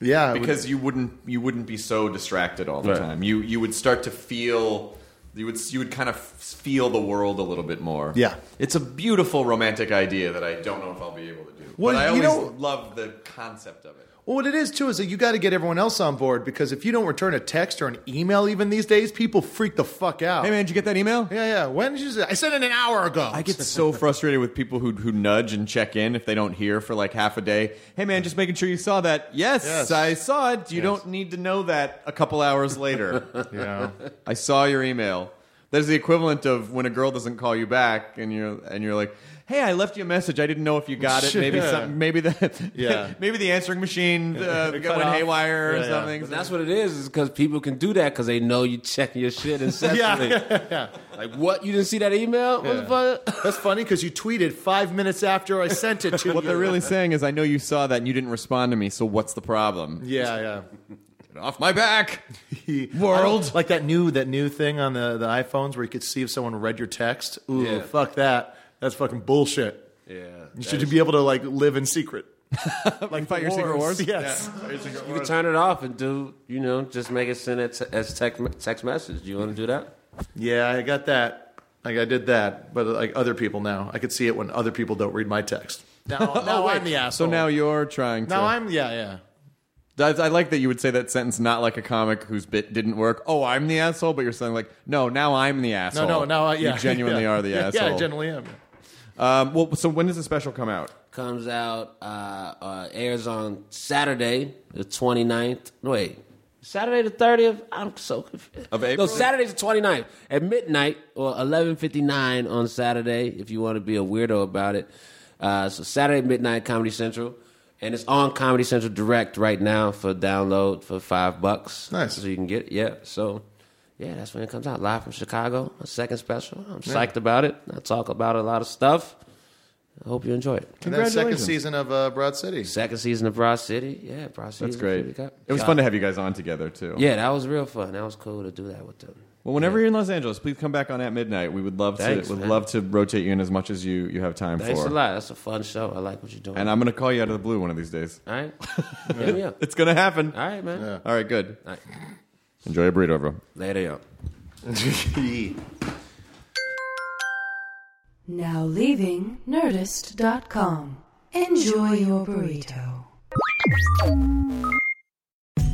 yeah. it would- because you wouldn't you wouldn't be so distracted all the Right. time. You you would start to feel you would you would kind of feel the world a little bit more. Yeah. it's a beautiful romantic idea that I don't know if I'll be able to do. Well, but I you always know- love the concept of it. Well, what it is too is that you got to get everyone else on board because if you don't return a text or an email, even these days, people freak the fuck out. Hey man, did you get that email? Yeah, yeah. When did you say? I sent it an hour ago. I get so frustrated with people who who nudge and check in if they don't hear for like half a day. Hey man, just making sure you saw that. Yes, Yes. I saw it. You Yes. don't need to know that a couple hours later. Yeah. I saw your email. That is the equivalent of when a girl doesn't call you back and you're and you're like, "Hey, I left you a message. I didn't know if you got it. Maybe Yeah. some, maybe the Yeah. maybe the answering machine uh, went off. haywire or Yeah, yeah. something." But that's what it is, is because people can do that because they know you checking your shit incessantly. yeah. Like, what? You didn't see that email? What? That's funny because you tweeted five minutes after I sent it to you. what they're really saying is, "I know you saw that and you didn't respond to me. So what's the problem? Yeah, yeah. Off my back." World. Like that new that new thing on the, the iPhones where you could see if someone read your text. Ooh, Yeah. fuck that. That's fucking bullshit. Yeah. Should you should be able to like live in secret. like fight your secret wars. Yes. You can turn it off and do, you know, just make it send it to- as text text message. Do you want to do that? Yeah, I got that. Like I did that, but like other people now, I could see it when other people don't read my text. Now, now oh, wait. I'm the asshole. So now you're trying to. now I'm yeah yeah. I, I like that you would say that sentence not like a comic whose bit didn't work. Oh, I'm the asshole, but you're saying like, no, now I'm the asshole. no, no, now I, yeah, you genuinely yeah. are the yeah, asshole. Yeah, I genuinely am. Um, well, so when does the special come out? Comes out, uh, uh, airs on Saturday, the 29th. Wait, Saturday the 30th? I'm so confused. Of April? No, Saturday's the 29th at midnight or 11:59 on Saturday. If you want to be a weirdo about it, uh, so Saturday midnight, Comedy Central, and it's on Comedy Central Direct right now for download for five bucks. Nice. so you can get it. Yeah, so. Yeah, that's when it comes out. Live from Chicago, a second special. I'm psyched about it. I talk about a lot of stuff. I hope you enjoy it. And then second season of uh, Broad City. Second season of Broad City. Yeah, Broad City. That's great. It was fun to have you guys on together too. Yeah, that was real fun. That was cool to do that with them. Well, whenever you're in Los Angeles, please come back on at midnight. We would love Thanks, to would man. love to rotate you in as much as you you have time Thanks for. a lot. That's a fun show. I like what you're doing. And I'm going to call you out of the blue one of these days. All right. Hit me up. It's going to happen. All right, man. All right, good. All right. Enjoy your burrito, bro. Later, yo. Now leaving Nerdist.com. Enjoy your burrito.